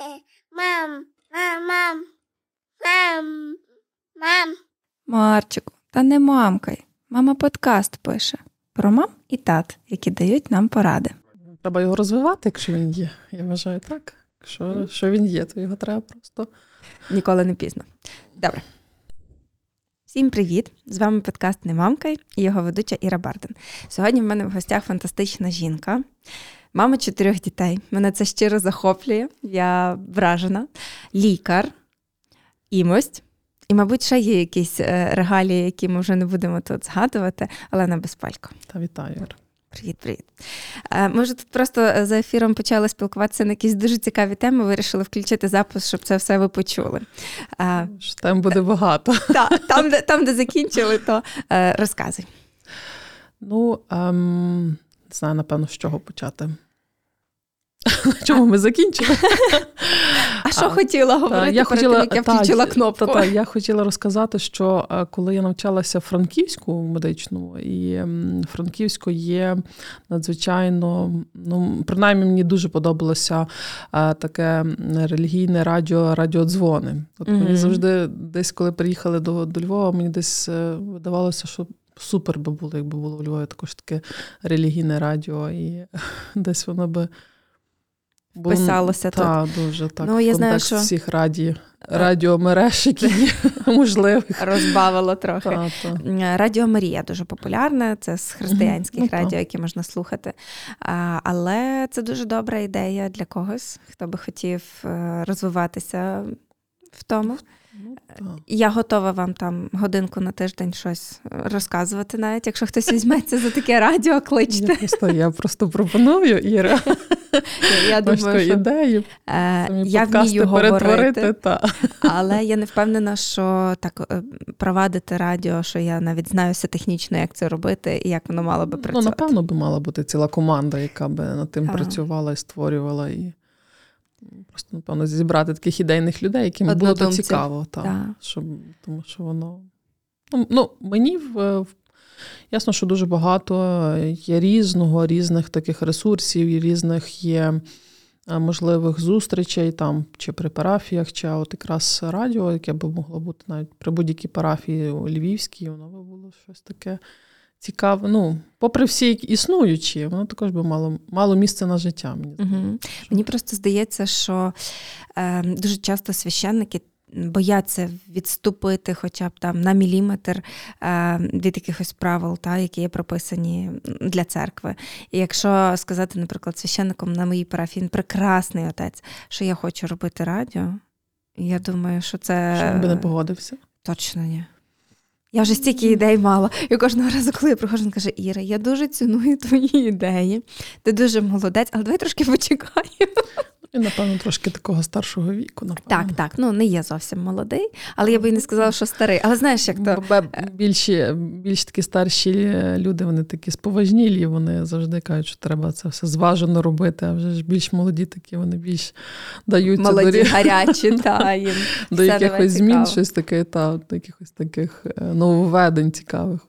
Мам, мам, мам, мам, мам. Марчику, та не мамкай. Мама подкаст пише про мам і тат, які дають нам поради. Треба його розвивати, якщо він є. Я вважаю так. Якщо що він є, то його треба просто. Ніколи не пізно. Добре. Всім привіт! З вами подкаст Не мамкай і його ведуча Іра Барден. Сьогодні в мене в гостях фантастична жінка, мама чотирьох дітей. Мене це щиро захоплює, я вражена. Лікар, імость. І, мабуть, ще є якісь е, регалії, які ми вже не будемо тут згадувати, але на безпалько. Та вітаю. Привіт, привіт. Е, Ми вже тут просто е, за ефіром почали спілкуватися на якісь дуже цікаві теми. Вирішили включити запис, щоб це все ви почули. Що Там буде багато. Та, там, де, там, де закінчили, то розказуй. Ну, ем, не знаю, напевно, з чого почати. На Чому ми закінчили? А що хотіла говорити я хотіла, як я включила кнопку? Та, я хотіла розказати, що е, коли я навчалася Франківську медичному, і Франківську є надзвичайно, ну, принаймні мені дуже подобалося е, таке релігійне радіо, радіодзвони. От мені завжди десь, коли приїхали до, до Львова, мені десь е, видавалося, що. Супер би було, якби було у Львові також таке релігійне радіо, і десь воно би було Писалося тут. та, дуже так. Ну, я знаю, що- всіх раді, радіомереж, які можливих. Розбавила трохи. Та, та. Е, Радіо Марія дуже популярне, це з християнських Ну, радіо, які можна слухати. А, Але це дуже добра ідея для когось, хто би хотів е, розвиватися в тому. Ну, та. Я готова вам там годинку на тиждень щось розказувати, навіть якщо хтось візьметься за таке радіо, Я кличте. просто, я просто пропоную, Іра, Я ось думаю, що ідею. е, я вмію говорити, Та. але я не впевнена, що так е, провадити радіо, що я навіть знаю все технічно, як це робити і як воно мало би Ну, працювати. напевно, би мала бути ціла команда, яка би над тим Так. працювала і створювала. І просто, напевно, зібрати таких ідейних людей, яким було то цікаво. Та, Так. щоб, тому що воно. Ну, ну мені в, в- ясно, що дуже багато є різного, різних таких ресурсів, і різних є е, можливих зустрічей там, чи при парафіях, чи от якраз радіо, яке би могло бути навіть при будь-якій парафії у Львівській, воно би було щось таке цікаве. Ну, попри всі існуючі, воно також би мало, мало місце на життя. Мені. Угу. Мені просто здається, що е, дуже часто священники бояться відступити хоча б там на міліметр е, від якихось правил, та, які є прописані для церкви. І якщо сказати, наприклад, священником на моїй парафії, він прекрасний отець, що я хочу робити радіо, я думаю, що це Що він би не погодився. точно ні. Я вже стільки ідей мала. І кожного разу, коли я приходжу, він каже: Іра, я дуже ціную твої ідеї. Ти дуже молодець, але давай трошки почекаємо. І, напевно, трошки такого старшого віку. Напевно. Так, так, ну не є зовсім молодий, але я би і не сказала, що старий. Але знаєш, як то Більші, більш такі старші люди, вони такі споважнілі, вони завжди кажуть, що треба це все зважено робити, а вже ж більш молоді такі, вони більш даються до, молоді, рі- гарячі, та їм до якихось змін, щось таке, та до якихось таких е, нововведень цікавих.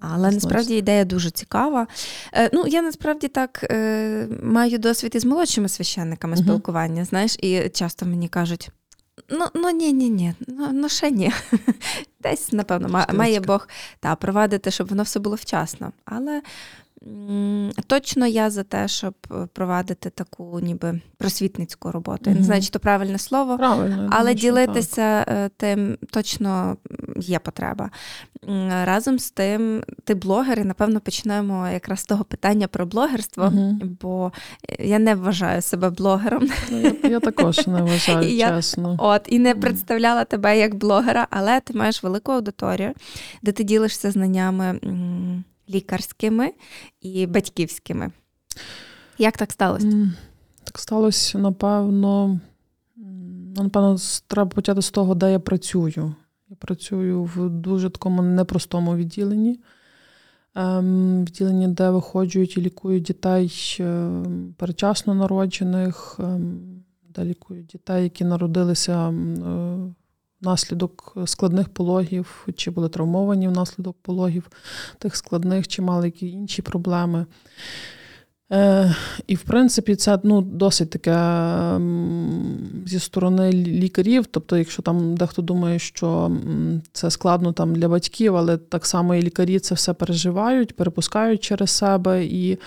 Але насправді ідея дуже цікава. Е, ну, я насправді так е, маю досвід із молодшими священниками Мгм. спілкування, знаєш, і часто мені кажуть: ну, ну ні, ні, ні, ну, ну ще ні. Десь, напевно, має Бог та, провадити, щоб воно все було вчасно. Але точно я за те, щоб е, провадити таку ніби просвітницьку роботу. Я не знаю, чи то правильне слово. Правильно. Але думаю, ділитися е, тим точно є потреба. Разом з тим, ти блогер, і напевно почнемо якраз з того питання про блогерство, Мгм. бо я не вважаю себе блогером. Ну, я, я також не вважаю, я- чесно. От і не представляла тебе як блогера, але ти маєш велику аудиторію, де ти ділишся знаннями лікарськими і батьківськими. Як так сталося? Так сталося, напевно. ну, Напевно, треба почати з того, де я працюю. Я працюю в дуже такому непростому відділенні. Ем, Відділенні, де виходжують і лікують дітей ем, передчасно народжених, ем, де лікують дітей, які народилися е, внаслідок складних пологів, чи були травмовані внаслідок пологів тих складних, чи мали які інші проблеми. Е, і, в принципі, це ну, досить таке м, зі сторони лікарів. Тобто, якщо там дехто думає, що це складно там для батьків, але так само і лікарі це все переживають, перепускають через себе. І,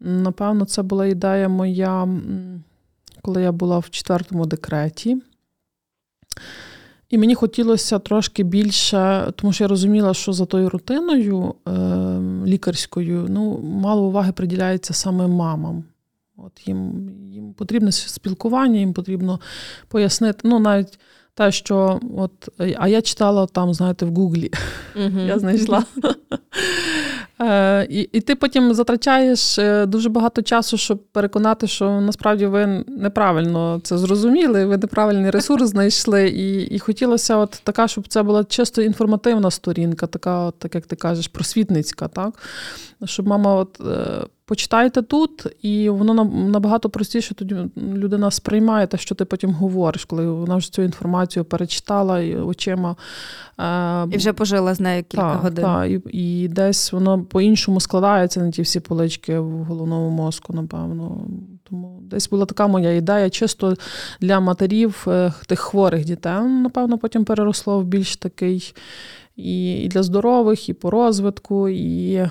напевно, це була ідея моя, коли я була в четвертому декреті. І мені хотілося трошки більше, тому що я розуміла, що за тою рутиною е, лікарською ну, мало уваги приділяється саме мамам. От Їм їм потрібне спілкування, їм потрібно пояснити. Ну, навіть те, що от, а я читала там, знаєте, в Гуглі. Uh-huh. Я знайшла. Е, і і ти потім затрачаєш е, дуже багато часу, щоб переконати, що насправді ви неправильно це зрозуміли, ви неправильний ресурс знайшли. І і хотілося, от така, щоб це була чисто інформативна сторінка, така, от, так як ти кажеш, просвітницька, так? Щоб мама от е, почитайте тут, і воно набагато простіше тоді людина сприймає те, що ти потім говориш, коли вона вже цю інформацію перечитала і очима. Е, і вже пожила з нею кілька так, годин. Так, і, і десь воно по-іншому складається на ті всі полички в головному мозку, напевно. Тому десь була така моя ідея, чисто для матерів е, тих хворих дітей. Напевно, потім переросло в більш такий і для здорових, і по розвитку, і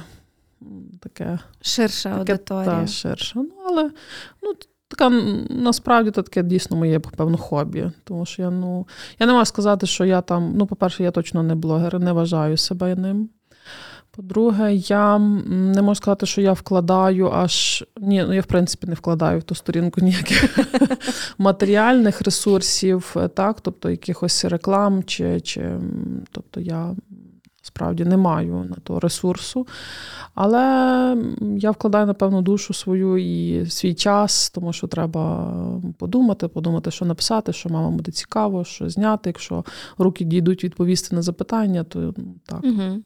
таке. Ширша таке, аудиторія. Так, ширша. Ну, але ну, така насправді це таке дійсно моє, певно, хобі. Тому що я ну, я не можу сказати, що я там, ну, по-перше, я точно не блогер, не вважаю себе ним. По-друге, я не можу сказати, що я вкладаю аж. Ні, ну я в принципі не вкладаю в ту сторінку ніяких матеріальних ресурсів, так, тобто якихось реклам, чи, чи тобто я справді не маю на то ресурсу. Але я вкладаю, напевно, душу свою і свій час, тому що треба подумати, подумати, що написати, що мама буде цікаво, що зняти. Якщо руки дійдуть відповісти на запитання, то так. Угу.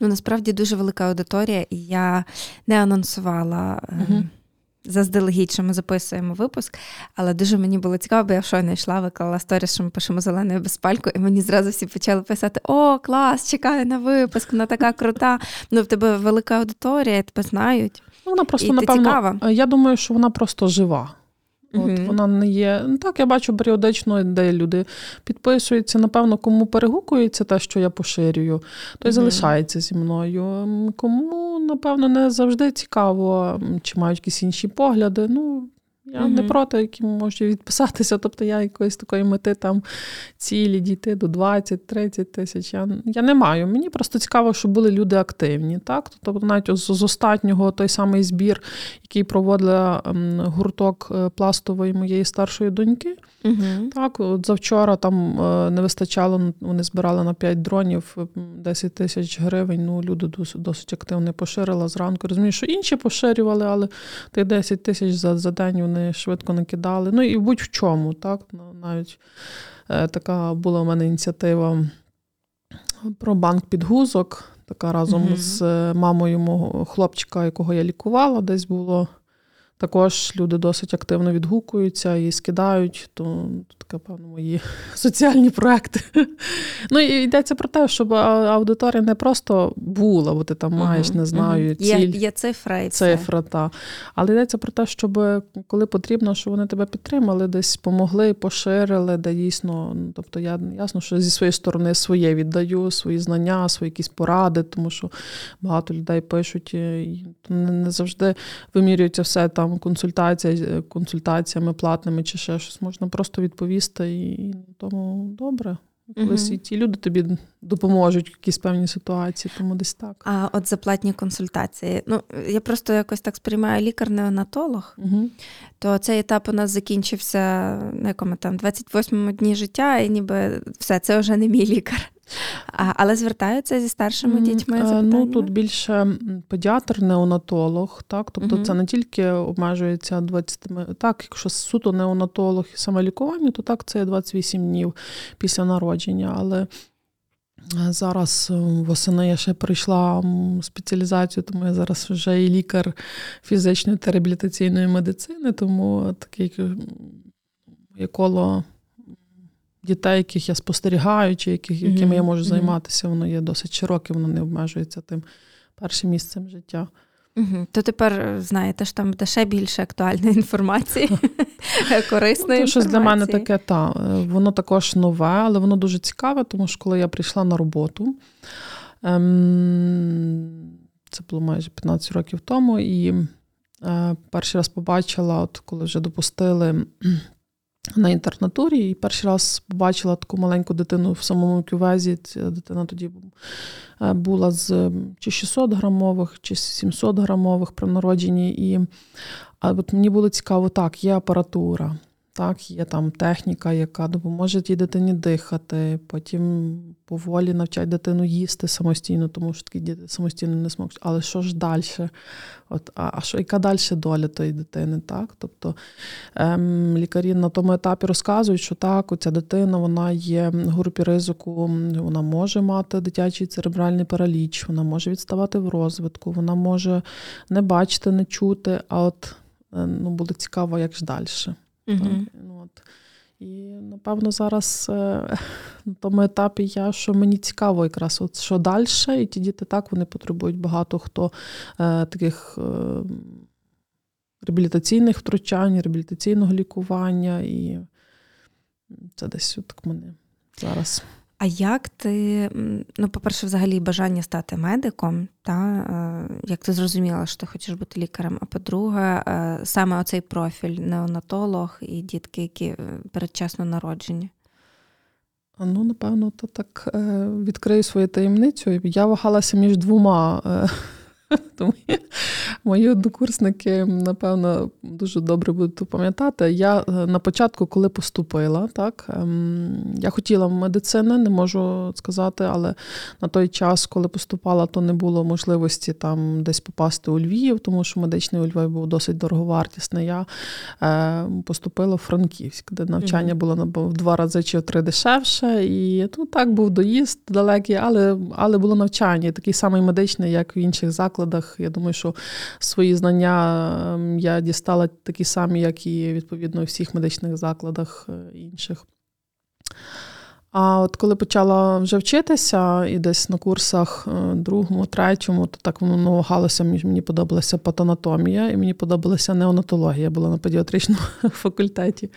Ну, насправді дуже велика аудиторія, і я не анонсувала. Угу заздалегідь, що ми записуємо випуск, але дуже мені було цікаво, бо я щойно йшла, виклала сторіс, що ми пишемо зеленою безпальку, і мені зразу всі почали писати: О, клас, чекаю на випуск, вона така крута. Ну, в тебе велика аудиторія, тебе знають. Ну, вона просто, і напевно, цікава. я думаю, що вона просто жива. От Вона не є. Ну, так, я бачу періодично, де люди підписуються. Напевно, кому перегукується те, що я поширюю, той mm залишається зі мною. Кому, напевно, не завжди цікаво, чи мають якісь інші погляди. Ну, я mm-hmm. не проти, які можуть відписатися. Тобто я якоїсь такої мети там цілі дійти до 20-30 тисяч. Я я не маю. Мені просто цікаво, щоб були люди активні. Так? Тобто, навіть з, з останнього той самий збір, який проводила ем, гурток е, пластової моєї старшої доньки. Угу. Так, от завчора там е, не вистачало, вони збирали на 5 дронів 10 тисяч гривень. Ну, люди досить, досить активно поширили зранку. Розумію, що інші поширювали, але тих 10 тисяч за за день вони швидко накидали. Ну і будь в чому, так? Навіть е, така була у мене ініціатива про банк підгузок. Така разом угу. з мамою мого хлопчика, якого я лікувала, десь було. Також люди досить активно відгукуються і скидають, то таке, певно, мої соціальні проекти. Ну і йдеться про те, щоб аудиторія не просто була, бо ти там маєш, не знаю, ціль. Є, є цифра і. Цифра, та. Але йдеться про те, щоб коли потрібно, щоб вони тебе підтримали, десь помогли, поширили, де дійсно, ну, тобто я ясно, що зі своєї сторони своє віддаю, свої знання, свої якісь поради, тому що багато людей пишуть, і не завжди вимірюється все там там консультація, е, консультаціями платними чи ще щось, можна просто відповісти і тому добре. Колись і ті люди тобі допоможуть в якісь певні ситуації, тому десь так. А от за платні консультації. Ну, я просто якось так сприймаю лікар-неонатолог, угу. то цей етап у нас закінчився на якому там 28-му дні життя, і ніби все, це вже не мій лікар. А, Але звертаються зі старшими дітьми. Е, запитання? Ну тут більше педіатр, неонатолог, так тобто угу. це не тільки обмежується 20, так, якщо суто неонатолог і саме лікування, то так це 28 днів після народження. Але е, зараз е, восени я ще прийшла спеціалізацію, тому я зараз вже і лікар фізичної та реабілітаційної медицини, тому таке коло дітей, яких я спостерігаю, чи яких, якими mm-hmm. я можу займатися, воно є досить широке, воно не обмежується тим першим місцем життя. Угу. То тепер е, знаєте, що там буде ще більше актуальної інформації, корисної Ну, щось для мене таке, та, е, воно також нове, але воно дуже цікаве, тому що коли я прийшла на роботу, ем, це було майже 15 років тому, і е, перший раз побачила, от коли вже допустили на інтернатурі, і перший раз побачила таку маленьку дитину в самому кювезі. Ця дитина тоді е, була з чи 600 грамових, чи 700 грамових при народженні. І а от мені було цікаво, так, є апаратура, так, є там техніка, яка допоможе тій дитині дихати, потім поволі навчать дитину їсти самостійно, тому що такі діти самостійно не зможуть. Але що ж далі? От, а, а що, яка далі доля тої дитини? Так? Тобто ем, лікарі на тому етапі розказують, що так, оця дитина вона є в групі ризику, вона може мати дитячий церебральний параліч, вона може відставати в розвитку, вона може не бачити, не чути. А от е, ну, було цікаво, як ж далі. Так, ну, от. І напевно зараз е, на тому етапі я, що мені цікаво, якраз от що далі, і ті діти так вони потребують багато хто е, таких е, реабілітаційних втручань, реабілітаційного лікування, і це десь так мене зараз. А як ти, ну, по-перше, взагалі бажання стати медиком, та, е, як ти зрозуміла, що ти хочеш бути лікарем, а по-друге, е, саме оцей профіль неонатолог і дітки, які е, передчасно народжені. Ну, напевно, то так відкрию свою таємницю. Я вагалася між двома. Тому мої однокурсники, напевно, дуже добре будуть пам'ятати. Я е, на початку, коли поступила, так, ем, я хотіла в медицину, не можу сказати, але на той час, коли поступала, то не було можливості там десь попасти у Львів, тому що медичний у Львові був досить дороговартісний. Я е, поступила в Франківськ, де навчання було в два рази чи в три дешевше. І ну, так був доїзд далекий, але, але було навчання, такий самий медичний, як в інших закладах. Я думаю, що свої знання ем, я дістала такі самі, як і відповідно у всіх медичних закладах е, інших. А от коли почала вже вчитися, і десь на курсах е, другому, третьому, то так воно намагалося, мені подобалася патанатомія, і мені подобалася неонатологія, була на педіатричному факультеті.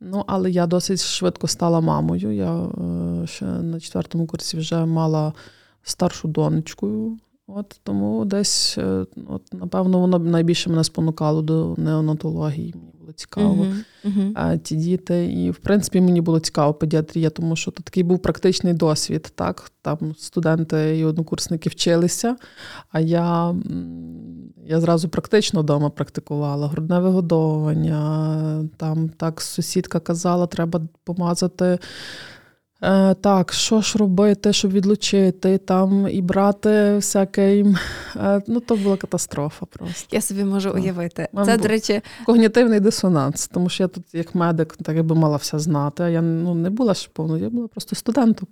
Ну, але я досить швидко стала мамою. Я е, ще на четвертому курсі вже мала старшу донечку. От тому десь, е, от, напевно, воно найбільше мене спонукало до неонатології. Мені було цікаво Мгм, мгм. а, ті діти. І, в принципі, мені було цікаво педіатрія, тому що то такий був практичний досвід. Так? Там студенти і однокурсники вчилися, а я, я зразу практично вдома практикувала грудне вигодовування. Там так сусідка казала, треба помазати. Е, так, що ж робити, щоб відлучити, там і брати всяке. Е, ну, то була катастрофа просто. Я собі можу Так. уявити. Це, до речі, Когнітивний дисонанс, тому що я тут, як медик, так якби мала все знати. А я ну, не була ж повно, я була просто студентом.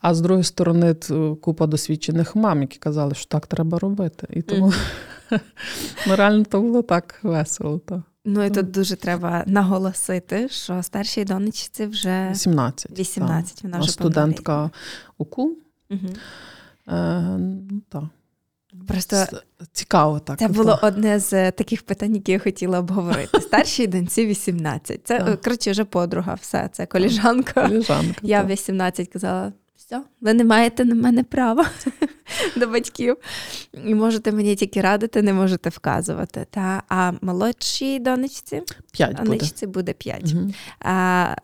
А з другої сторони, купа досвідчених мам, які казали, що так треба робити. І тому ну, реально то було так весело. То. Ну і тут дуже треба наголосити, що старшій донечці вже 18. 18, так. вона вже студентка УКУ. Угу. Е, ну, так. Просто Цікаво так. Це так. було одне з е, таких питань, які я хотіла обговорити. Старшій доньці 18. Це Так. коротше вже подруга, все, це коліжанка. Коліжанка, Я в 18 казала: все, ви не маєте на мене права до батьків. І можете мені тільки радити, не можете вказувати. Та? А молодшій донечці, П'ять донечці буде 5. Мгм. А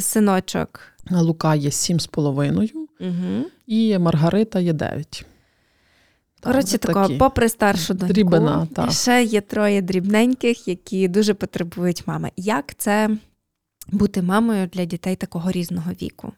синочок. Лука є сім з половиною, Угу. і Маргарита є дев'ять. Коротше, такого, такі. попри старшу доньку, Дрібина, так. ще є троє дрібненьких, які дуже потребують мами. Як це бути мамою для дітей такого різного віку?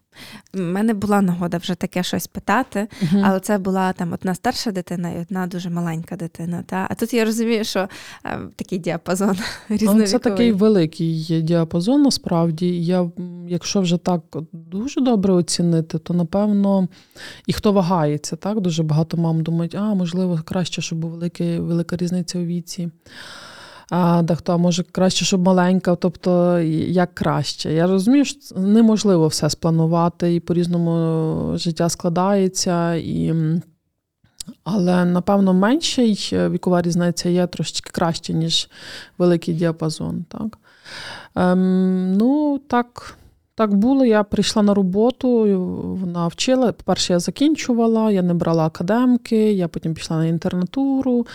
У мене була нагода вже таке щось питати, Мгм. але це була там одна старша дитина і одна дуже маленька дитина. Та? А тут я розумію, що е, такий діапазон різновіковий. Це такий великий діапазон, насправді. Я, якщо вже так дуже добре оцінити, то напевно і хто вагається, так? Дуже багато мам думають, а можливо, краще, щоб була велика різниця у віці. А дехто, може, краще, щоб маленька, тобто як краще. Я розумію, що неможливо все спланувати, і по-різному життя складається. І Але, напевно, менший е, вікова різниця є трошечки краще, ніж великий діапазон. Так? Ем, ну, так, так було. Я прийшла на роботу, вона вчила. По-перше, я закінчувала, я не брала академки, я потім пішла на інтернатуру.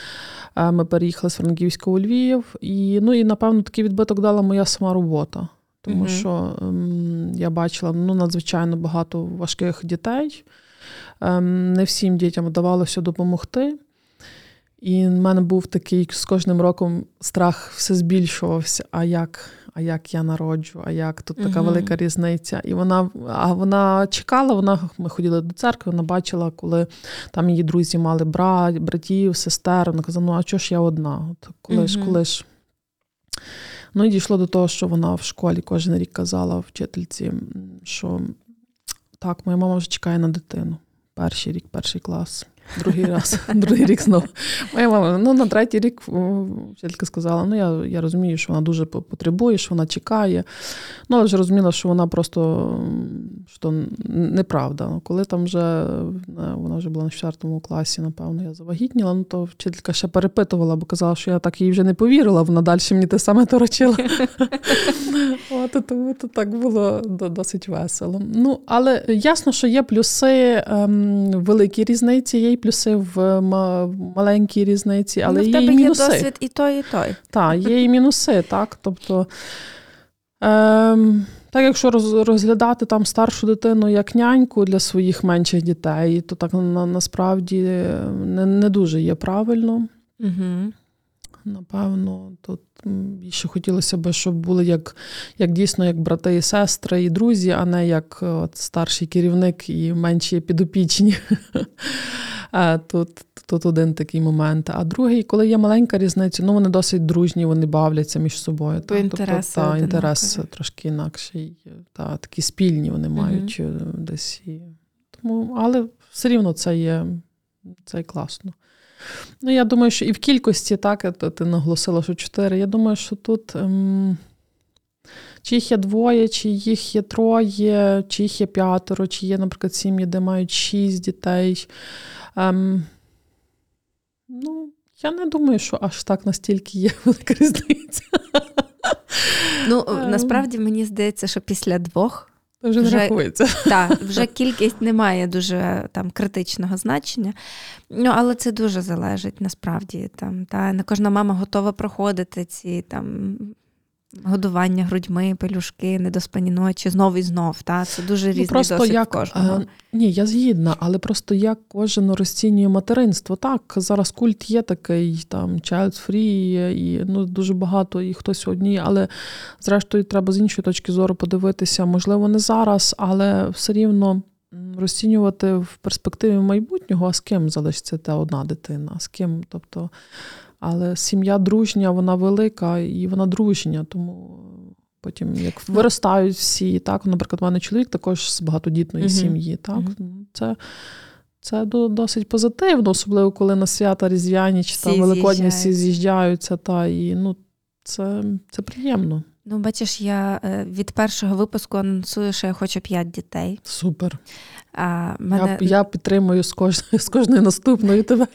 Е, ми переїхали з Франківська у Львів. І, ну, і, напевно, такий відбиток дала моя сама робота. Тому mm що ем, я бачила ну, надзвичайно багато важких дітей. Ем, не всім дітям вдавалося допомогти. І в мене був такий з кожним роком страх все збільшувався. А як а як я народжу, а як тут така велика різниця? І вона а вона чекала, вона ми ходили до церкви, вона бачила, коли там її друзі мали брат, братів, сестер. Вона казала, ну а чого ж я одна? От Коли ж, коли ж. Ну і дійшло до того, що вона в школі кожен рік казала вчительці, що так, моя мама вже чекає на дитину. Перший рік, перший клас. Другий раз, другий рік знову. Моя мама ну, на третій рік вчителька сказала: ну я я розумію, що вона дуже потребує, що вона чекає. Ну, але вже розуміла, що вона просто що неправда. Коли там вже е, вона вже була на четвертому класі, напевно, я завагітніла, ну то вчителька ще перепитувала, бо казала, що я так їй вже не повірила, вона далі мені те саме торочила. От, Тому то так було досить весело. Ну, Але ясно, що є плюси ем, великі різниці. є плюси в маленькій різниці, але ну, в є і мінуси. є досвід і той, і той. Так, є і мінуси, так. Тобто, ем, так, якщо розглядати там старшу дитину як няньку для своїх менших дітей, то так на, насправді не не дуже є правильно. Угу. Напевно, тут більше хотілося б, щоб були як як дійсно як брати і сестри, і друзі, а не як от, старший керівник і менші підопічні. Тут тут один такий момент. А другий, коли є маленька різниця, ну вони досить дружні, вони бавляться між собою. Та, інтереси тобто, та, інтерес трошки інакший, та, такі спільні вони мають mm десь. І, тому, Але все рівно це є це класно. Ну, Я думаю, що і в кількості, так, ти наголосила, що чотири. Я думаю, що тут. Ем... Чи їх є двоє, чи їх є троє, чи їх є п'ятеро, чи є, наприклад, сім'ї, де мають шість дітей. Ем, Ну, я не думаю, що аж так настільки є велика різниця. Ну, ем. насправді мені здається, що після двох. Вже не рахується. Так, вже кількість не має дуже там критичного значення. Ну, але це дуже залежить насправді. Там, та, Не кожна мама готова проходити ці там Годування грудьми, пелюшки, недоспані ночі, знов і знов. Та? Це дуже різний ну, просто досвід як, кожного. Е, ні, я згідна, але просто як кожен розцінює материнство. Так, зараз культ є такий, там child free, і ну, дуже багато, і хтось одні, але зрештою треба з іншої точки зору подивитися, можливо, не зараз, але все рівно розцінювати в перспективі майбутнього, а з ким залишиться та одна дитина, з ким. тобто... Але сім'я дружня, вона велика і вона дружня, тому потім як ну. виростають всі, так, наприклад, у мене чоловік також з багатодітної uh сім'ї. так, uh Це це досить позитивно, особливо коли на свята Різдвяні чи та Великодні всі з'їжджаються. Та, і ну, це, Це приємно. Ну, бачиш, я е, від першого випуску анонсую, що я хочу п'ять дітей. Супер. А, мене... Я я підтримую з кожної з кожної наступної тебе.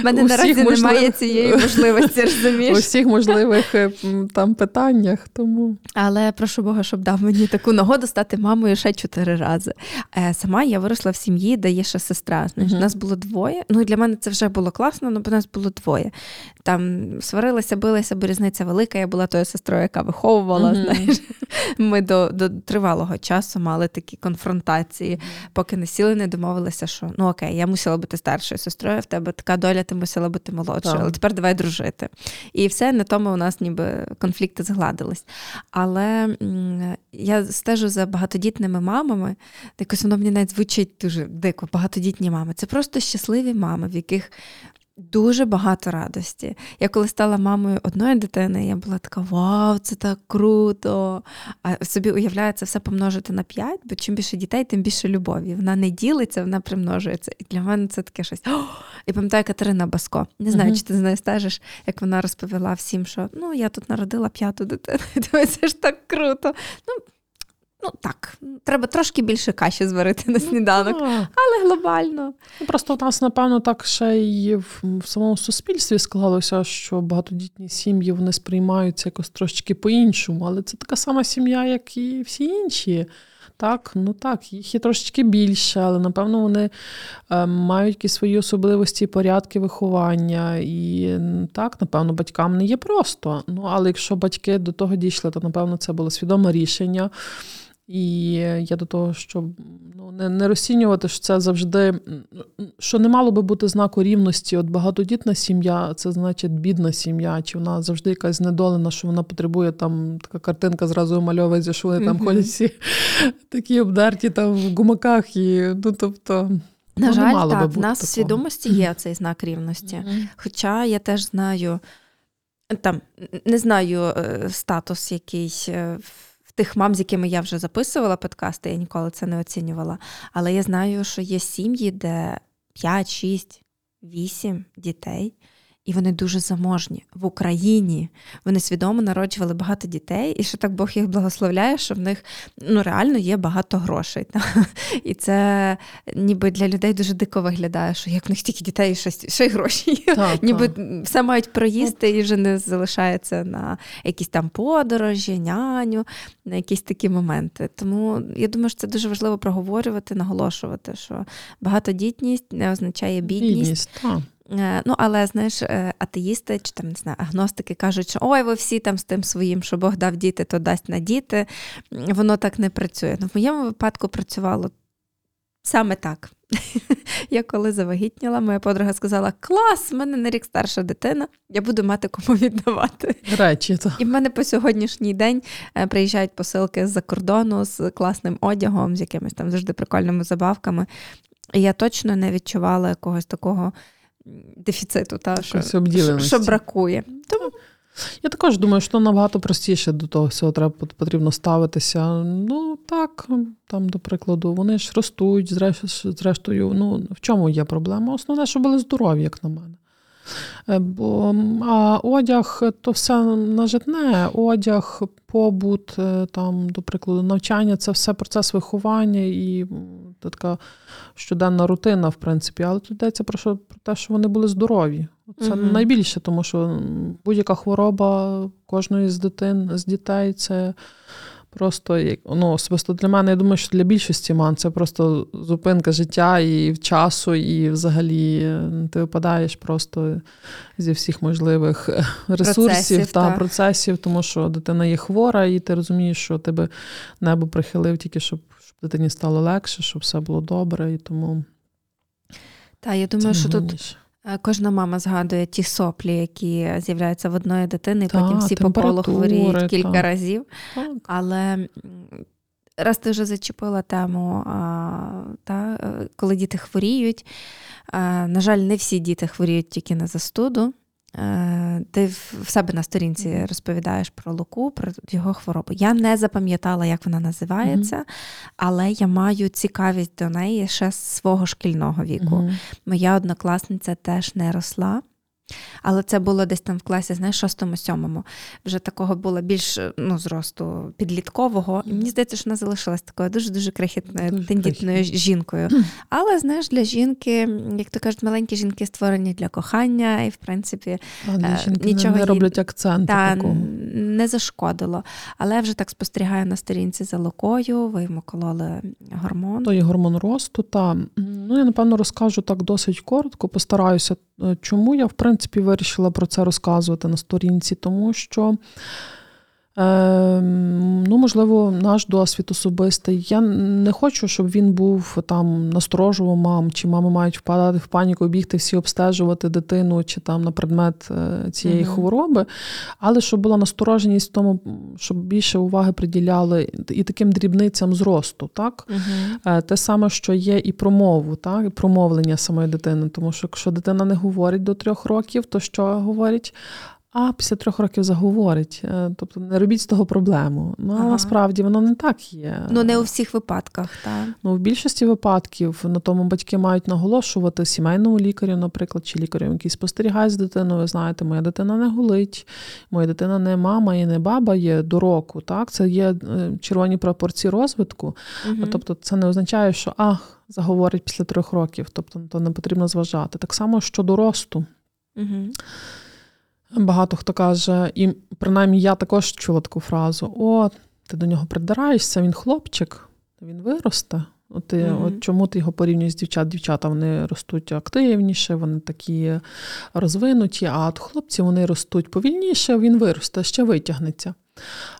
У мене наразі можливих... немає цієї можливості, розумієш? У всіх можливих е, там питаннях. тому... Але прошу Бога, щоб дав мені таку нагоду стати мамою ще чотири рази. Е, сама я виросла в сім'ї, де є ще сестра. Знаєш, uh Нас було двоє. Ну і для мене це вже було класно, але нас було двоє. Там сварилися, билися, бо різниця велика. Я була тою сестрою, яка виховувала. uh знаєш. Ми до, до тривалого часу мали такі конфронтації. Поки не сіли, не домовилися, що ну окей, я мусила бути старшою сестрою, в тебе така доля, ти мусила бути молодшою, але тепер давай дружити. І все на тому у нас ніби конфлікти згладились. Але я стежу за багатодітними мамами, якось воно мені навіть звучить дуже дико, багатодітні мами. Це просто щасливі мами, в яких Дуже багато радості. Я коли стала мамою одної дитини, я була така: Вау, це так круто! А собі уявляю, це все помножити на п'ять, бо чим більше дітей, тим більше любові. Вона не ділиться, вона примножується. І для мене це таке щось. О! І пам'ятаю Катерина Баско. Не знаю, uh-huh. чи ти з нею стежиш, як вона розповіла всім, що ну я тут народила п'яту дитину. Думаю, це ж так круто. Ну, Ну так, треба трошки більше каші зварити на сніданок, Ну, але глобально. Ну, Просто у нас, напевно, так ще й в, в самому суспільстві склалося, що багатодітні сім'ї вони сприймаються якось трошечки по-іншому, але це така сама сім'я, як і всі інші. Так, ну так, їх є трошечки більше, але напевно вони е, мають якісь свої особливості, порядки виховання. І так, напевно, батькам не є просто. Ну, але якщо батьки до того дійшли, то напевно це було свідоме рішення. І я до того, щоб ну, не, не розцінювати, що це завжди, що не мало би бути знаку рівності. От багатодітна сім'я, це значить бідна сім'я, чи вона завжди якась знедолена, що вона потребує там така картинка зразу умальовується, що вони там ходять всі такі обдерті там в гумаках. І, ну, тобто, На ну, жаль, так, в нас в свідомості є цей знак рівності. Хоча я теж знаю, там не знаю е, статус якийсь е, тих мам, з якими я вже записувала подкасти, я ніколи це не оцінювала. Але я знаю, що є сім'ї, де 5, 6, 8 дітей. І вони дуже заможні в Україні. Вони свідомо народжували багато дітей, і що так Бог їх благословляє, що в них ну реально є багато грошей. Та? І це ніби для людей дуже дико виглядає, що як в них тільки дітей, і ще, й гроші є. Так, Ніби так. все мають проїсти і вже не залишається на якісь там подорожі, няню, на якісь такі моменти. Тому я думаю, що це дуже важливо проговорювати, наголошувати, що багатодітність не означає бідність. Бідність, Ну, але знаєш, е, атеїсти чи там не знаю, агностики кажуть, що ой, ви всі там з тим своїм, що Бог дав діти, то дасть на діти. Воно так не працює. Ну, в моєму випадку працювало саме так. Я коли завагітніла, моя подруга сказала: клас, в мене на рік старша дитина, я буду мати кому віддавати. Речі, так. І в мене по сьогоднішній день е, приїжджають посилки з-за кордону з класним одягом, з якимись там завжди прикольними забавками. І я точно не відчувала якогось такого дефіциту, та, що, що, бракує. Тому Я також думаю, що набагато простіше до того всього треба потрібно ставитися. Ну так, там, до прикладу, вони ж ростуть, зрештою, ну в чому є проблема? Основне, щоб були здорові, як на мене. Е, Бо а одяг то все нажитне, одяг, побут, е, там, до прикладу, навчання це все процес виховання і це така щоденна рутина, в принципі. Але тут йдеться про, що, про те, що вони були здорові. Це Мгм. найбільше, тому що будь-яка хвороба кожної з дитин, з дітей це просто як- ну, особисто для мене, я думаю, що для більшості ман це просто зупинка життя і часу, і взагалі е, ти випадаєш просто зі всіх можливих е, ресурсів Процесів, та так. процесів, тому що дитина є хвора, і ти розумієш, що тебе небо прихилив тільки, щоб, щоб дитині стало легше, щоб все було добре. І тому та, я це думаю, що тут кожна мама згадує ті соплі, які з'являються в одної дитини, і Та, потім всі по колу хворіють кілька та. разів. Так. Але раз ти вже зачепила тему, а, та, е, коли діти хворіють, а, на жаль, не всі діти хворіють тільки на застуду. Е, Ти в себе на сторінці розповідаєш про Луку, про його хворобу. Я не запам'ятала, як вона називається, але я маю цікавість до неї ще з свого шкільного віку. Моя однокласниця теж не росла. Але це було десь там в класі, знаєш, шостому-сьомому. Вже такого було більш ну, зросту підліткового. І мені здається, що вона залишилась такою дуже-дуже крихітною, Дуже тендітною крихітною. жінкою. Але знаєш, для жінки, як то кажуть, маленькі жінки створені для кохання, і в принципі А Е, жінки нічого не, роблять акценту та не зашкодило. Але я вже так спостерігаю на сторінці за лукою, ви йому кололи гормон. То є гормон росту. Та ну я напевно розкажу так досить коротко. Постараюся, Е, чому я в принципі вирішила про це розказувати на сторінці, тому що. Е, ну, можливо, наш досвід особистий. Я не хочу, щоб він був там насторожував мам, чи мами мають впадати в паніку, бігти всі обстежувати дитину чи там на предмет е, цієї Мгм. хвороби, але щоб була настороженість в тому, щоб більше уваги приділяли і таким дрібницям зросту, так? Е, Те саме, що є і про мову, так? і про мовлення самої дитини. Тому що якщо дитина не говорить до трьох років, то що говорить? А після трьох років заговорить. Е, Тобто не робіть з того проблему. Ну, Ага. насправді воно не так є. Ну, не у всіх випадках, так. Ну, в більшості випадків на тому батьки мають наголошувати сімейному лікарю, наприклад, чи лікарю, який спостерігає з дитиною. Ви знаєте, моя дитина не гулить, моя дитина не мама і не баба є до року. Так, це є е, червоні пропорції розвитку. Мгм. Тобто, це не означає, що ах, заговорить після трьох років. Тобто, то не потрібно зважати. Так само щодо росту. Мгм. Багато хто каже, і принаймні я також чула таку фразу: О, ти до нього придираєшся, він хлопчик, він виросте. От, ти, Мгм. от чому ти його порівнюєш з дівчат? Дівчата вони ростуть активніше, вони такі розвинуті, а от хлопці вони ростуть повільніше, він виросте, ще витягнеться.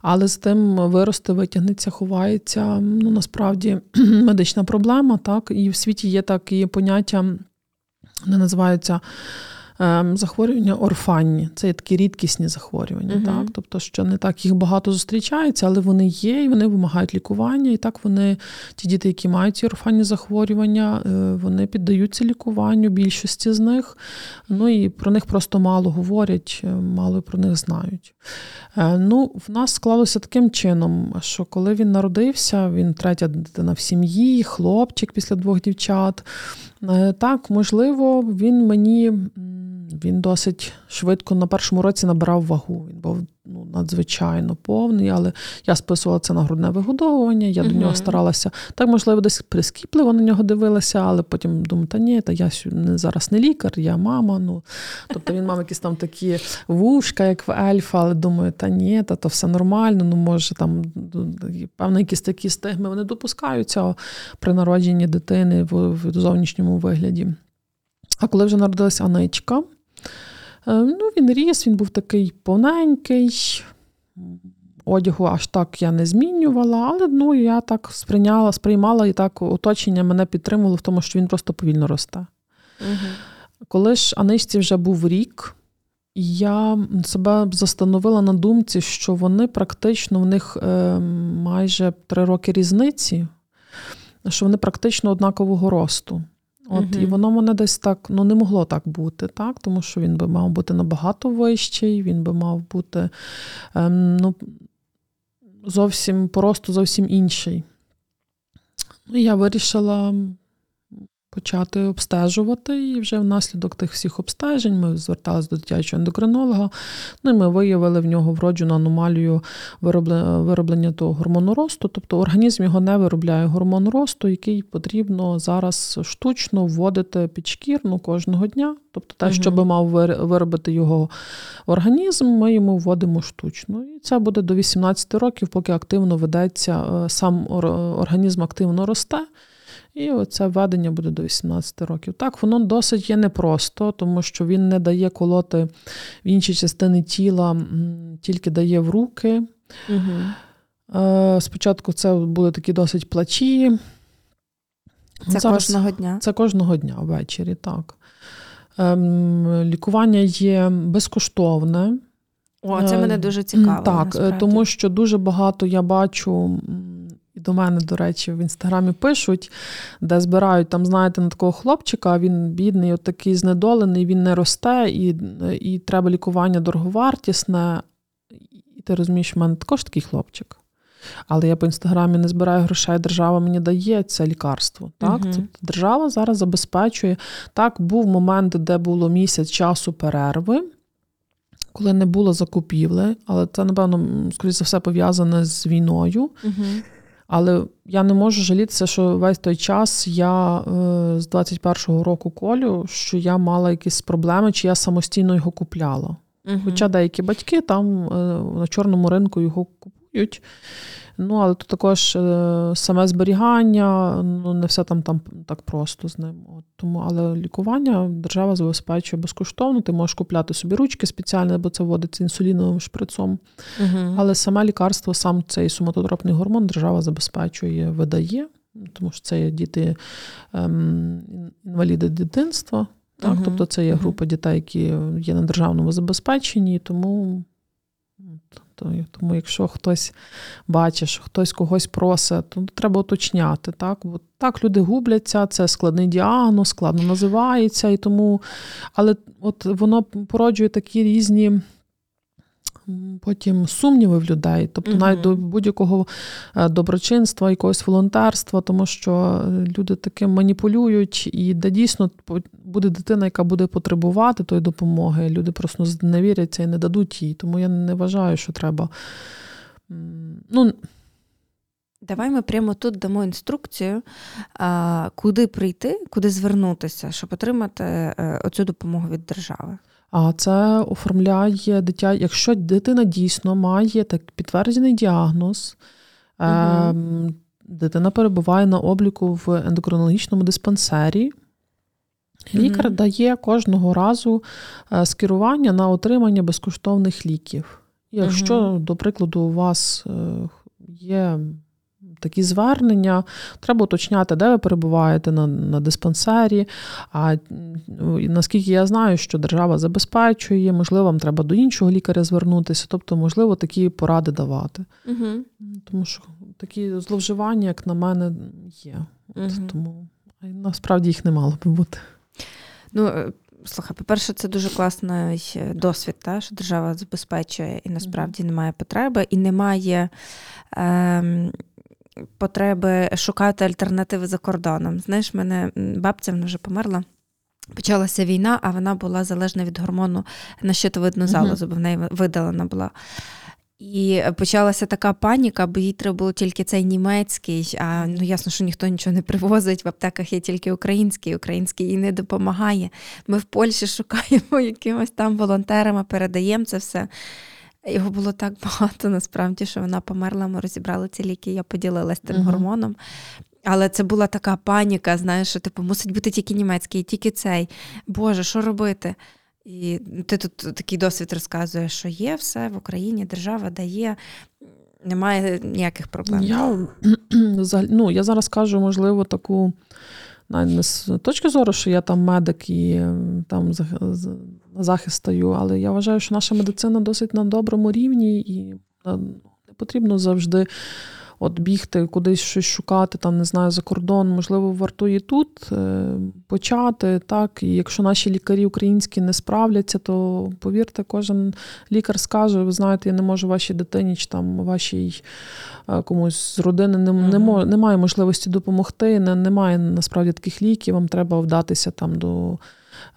Але з тим виросте, витягнеться, ховається ну, насправді медична проблема, так, і в світі є такі поняття, вони називаються захворювання орфанні. Це є такі рідкісні захворювання. Мгм. Так? Тобто, що не так їх багато зустрічається, але вони є і вони вимагають лікування. І так вони, ті діти, які мають ці орфанні захворювання, е, вони піддаються лікуванню, більшості з них. Ну і про них просто мало говорять, е, мало про них знають. Е, Ну, в нас склалося таким чином, що коли він народився, він третя дитина в сім'ї, хлопчик після двох дівчат. Е, Так, можливо, він мені він досить швидко на першому році набирав вагу. Він був ну, надзвичайно повний, але я списувала це на грудне вигодовування, я до нього старалася. Так, можливо, десь прискіпливо на нього дивилася, але потім думаю, та ні, та я зараз не лікар, я мама. Ну, тобто він мав якісь там такі вушка, як в ельфа, але думаю, та ні, та то все нормально. Ну, може, там певно, якісь такі стигми вони допускаються при народженні дитини в, в зовнішньому вигляді. А коли вже народилася Аничка, е, ну, він ріс, він був такий повненький. Одягу аж так я не змінювала, але ну, я так сприйняла, сприймала і так оточення мене підтримувало в тому, що він просто повільно росте. Мгм. Коли ж Аничці вже був рік, я себе застановила на думці, що вони практично в них е, майже три роки різниці, що вони практично однакового росту. От, угу. І воно мене десь так ну, не могло так бути, так? тому що він би мав бути набагато вищий, він би мав бути ем, ну, зовсім просто зовсім інший. Ну, я вирішила почати обстежувати. І вже внаслідок тих всіх обстежень ми зверталися до дитячого ендокринолога. Ну і ми виявили в нього вроджену аномалію вироблення, того гормону росту. Тобто організм його не виробляє гормон росту, який потрібно зараз штучно вводити підшкірну кожного дня. Тобто те, Мгм. що би мав виробити його організм, ми йому вводимо штучно. І це буде до 18 років, поки активно ведеться, е, сам організм активно росте. І оце введення буде до 18 років. Так, воно досить є непросто, тому що він не дає колоти в інші частини тіла, тільки дає в руки. Е, Спочатку це були такі досить плачі. Це Зараз- кожного дня. Це кожного дня ввечері, так. Ем, лікування є безкоштовне. О, це Е, мене дуже цікаво. Так, е, насправді. тому що дуже багато я бачу, і до мене, до речі, в інстаграмі пишуть, де збирають там, знаєте, на такого хлопчика, він бідний, от такий знедолений, він не росте, і, і треба лікування дороговартісне. І ти розумієш, в мене також такий хлопчик. Але я по інстаграмі не збираю грошей, держава мені дає це лікарство. Так? Тобто держава зараз забезпечує. Так, був момент, де було місяць часу перерви, коли не було закупівли, але це, напевно, скоріше за все, пов'язане з війною. Мгм. Але я не можу жалітися, що весь той час я е, з 21-го року колю, що я мала якісь проблеми, чи я самостійно його купляла. Угу. Хоча деякі батьки там е, на чорному ринку його купують. Ну, але тут також е, саме зберігання, ну не все там, там так просто з ним. От, тому, але лікування держава забезпечує безкоштовно. Ти можеш купляти собі ручки спеціальні, бо це вводиться інсуліновим шприцом. Мгм. Але саме лікарство, сам цей соматотропний гормон держава забезпечує, видає, тому що це є діти ем, інваліди дитинства. Так? Мгм, Тобто це є група дітей, які є на державному забезпеченні, тому, то, тому якщо хтось бачить, що хтось когось просить, то треба уточняти. Так? Бо так люди губляться, це складний діагноз, складно називається, і тому, але от воно породжує такі різні потім сумніви в людей, тобто Мгм. навіть до будь-якого е, доброчинства, якогось волонтерства, тому що е, люди таким маніпулюють, і де дійсно буде дитина, яка буде потребувати тої допомоги, люди просто зневіряться і не дадуть їй. Тому я не вважаю, що треба. Ну, Давай ми прямо тут дамо інструкцію, куди прийти, куди звернутися, щоб отримати е, оцю допомогу від держави. А це оформляє дитя, якщо дитина дійсно має так підтверджений діагноз, ем, дитина перебуває на обліку в ендокринологічному диспансері. Лікар Мгм. дає кожного разу е, скерування на отримання безкоштовних ліків. Якщо, до прикладу, у вас е, є такі звернення, треба уточняти, де ви перебуваєте на, на диспансері. А наскільки я знаю, що держава забезпечує, можливо, вам треба до іншого лікаря звернутися, тобто, можливо, такі поради давати. Угу. Тому що такі зловживання, як на мене, є. От, Мгм. Тому насправді їх не мало би бути. Ну, е, слухай, по-перше, це дуже класний е, досвід, та, що держава забезпечує і насправді немає потреби, і немає ем, потреби шукати альтернативи за кордоном. Знаєш, мене бабця вона вже померла. Почалася війна, а вона була залежна від гормону на щитовидну залозу, бо в неї видалена була. І почалася така паніка, бо їй треба було тільки цей німецький. А ну ясно, що ніхто нічого не привозить. В аптеках є тільки український, український їй не допомагає. Ми в Польщі шукаємо якимось там волонтерами, передаємо це все. Його було так багато, насправді, що вона померла. Ми розібрали ці ліки, я поділилась тим Мгм. гормоном. Але це була така паніка, знаєш, що типу мусить бути тільки німецький, тільки цей. Боже, що робити? І ти тут такий досвід розказуєш, що є все в Україні, держава дає, немає ніяких проблем. Я, взагалі- ну, я зараз кажу, можливо, таку не з точки зору, що я там медик і там захист стою, але я вважаю, що наша медицина досить на доброму рівні, і е, не потрібно завжди от бігти кудись щось шукати, там не знаю, за кордон. Можливо, вартує тут е, почати. Так, і якщо наші лікарі українські не справляться, то повірте, кожен лікар скаже: ви знаєте, я не можу вашій дитині чи там вашій е, комусь з родини не, не немає можливості допомогти. Не, немає насправді таких ліків. Вам треба вдатися там до,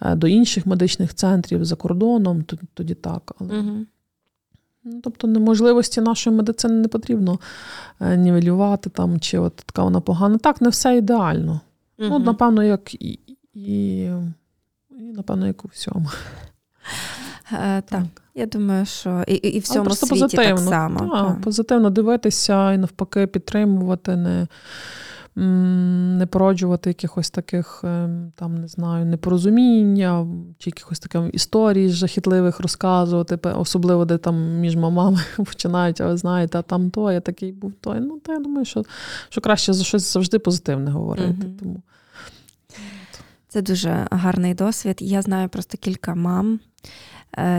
е, до інших медичних центрів за кордоном. Тоді так. Але Угу. Ну, Тобто неможливості нашої медицини не потрібно е, нівелювати там, чи от така вона погана. Так, не все ідеально. Ну, напевно, як і, і, і напевно, як у всьому. Е, так, я думаю, що і, і в цьому просто світі позитивно. так само. Так, так. Позитивно дивитися і навпаки підтримувати, не, не породжувати якихось таких, ем, там, не знаю, непорозуміння, чи якихось таких історій жахітливих розказувати, особливо, де там між мамами починають, а ви знаєте, а там той, я такий був той. Ну, то я думаю, що, що краще за щось завжди позитивне говорити. Мгм. Тому. Це дуже гарний досвід. Я знаю просто кілька мам, е,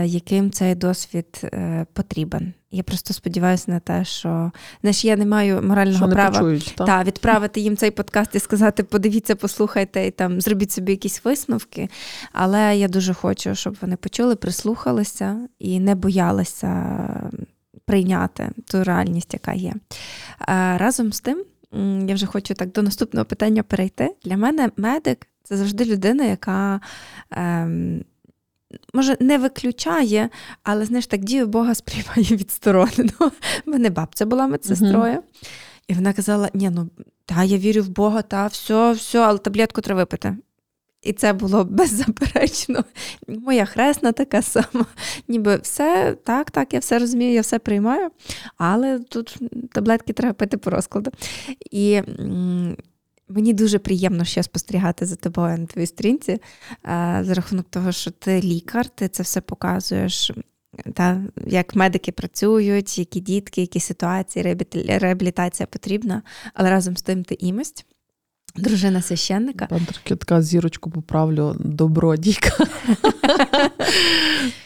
яким цей досвід е, потрібен. Я просто сподіваюся на те, що знаєш, я не маю морального Що не права почують, так? та, відправити їм цей подкаст і сказати: подивіться, послухайте і там зробіть собі якісь висновки. Але я дуже хочу, щоб вони почули, прислухалися і не боялися прийняти ту реальність, яка є. А, разом з тим, я вже хочу так до наступного питання перейти. Для мене медик це завжди людина, яка. Ем, Може, не виключає, але знаєш, так дію Бога сприймає відсторонено. У мене бабця була медсестрою, і вона казала: ні, ну та я вірю в Бога, та все, все, але таблетку треба випити. І це було беззаперечно. Моя хресна така сама. Ніби все, так, так, я все розумію, я все приймаю, але тут таблетки треба пити по розкладу. І мені дуже приємно ще спостерігати за тобою на твоїй сторінці, за рахунок того, що ти лікар, ти це все показуєш. Та, як медики працюють, які дітки, які ситуації, реабілі- реабілітація потрібна, але разом з тим ти імость, дружина священника. Пантерки така зірочку поправлю добродійка.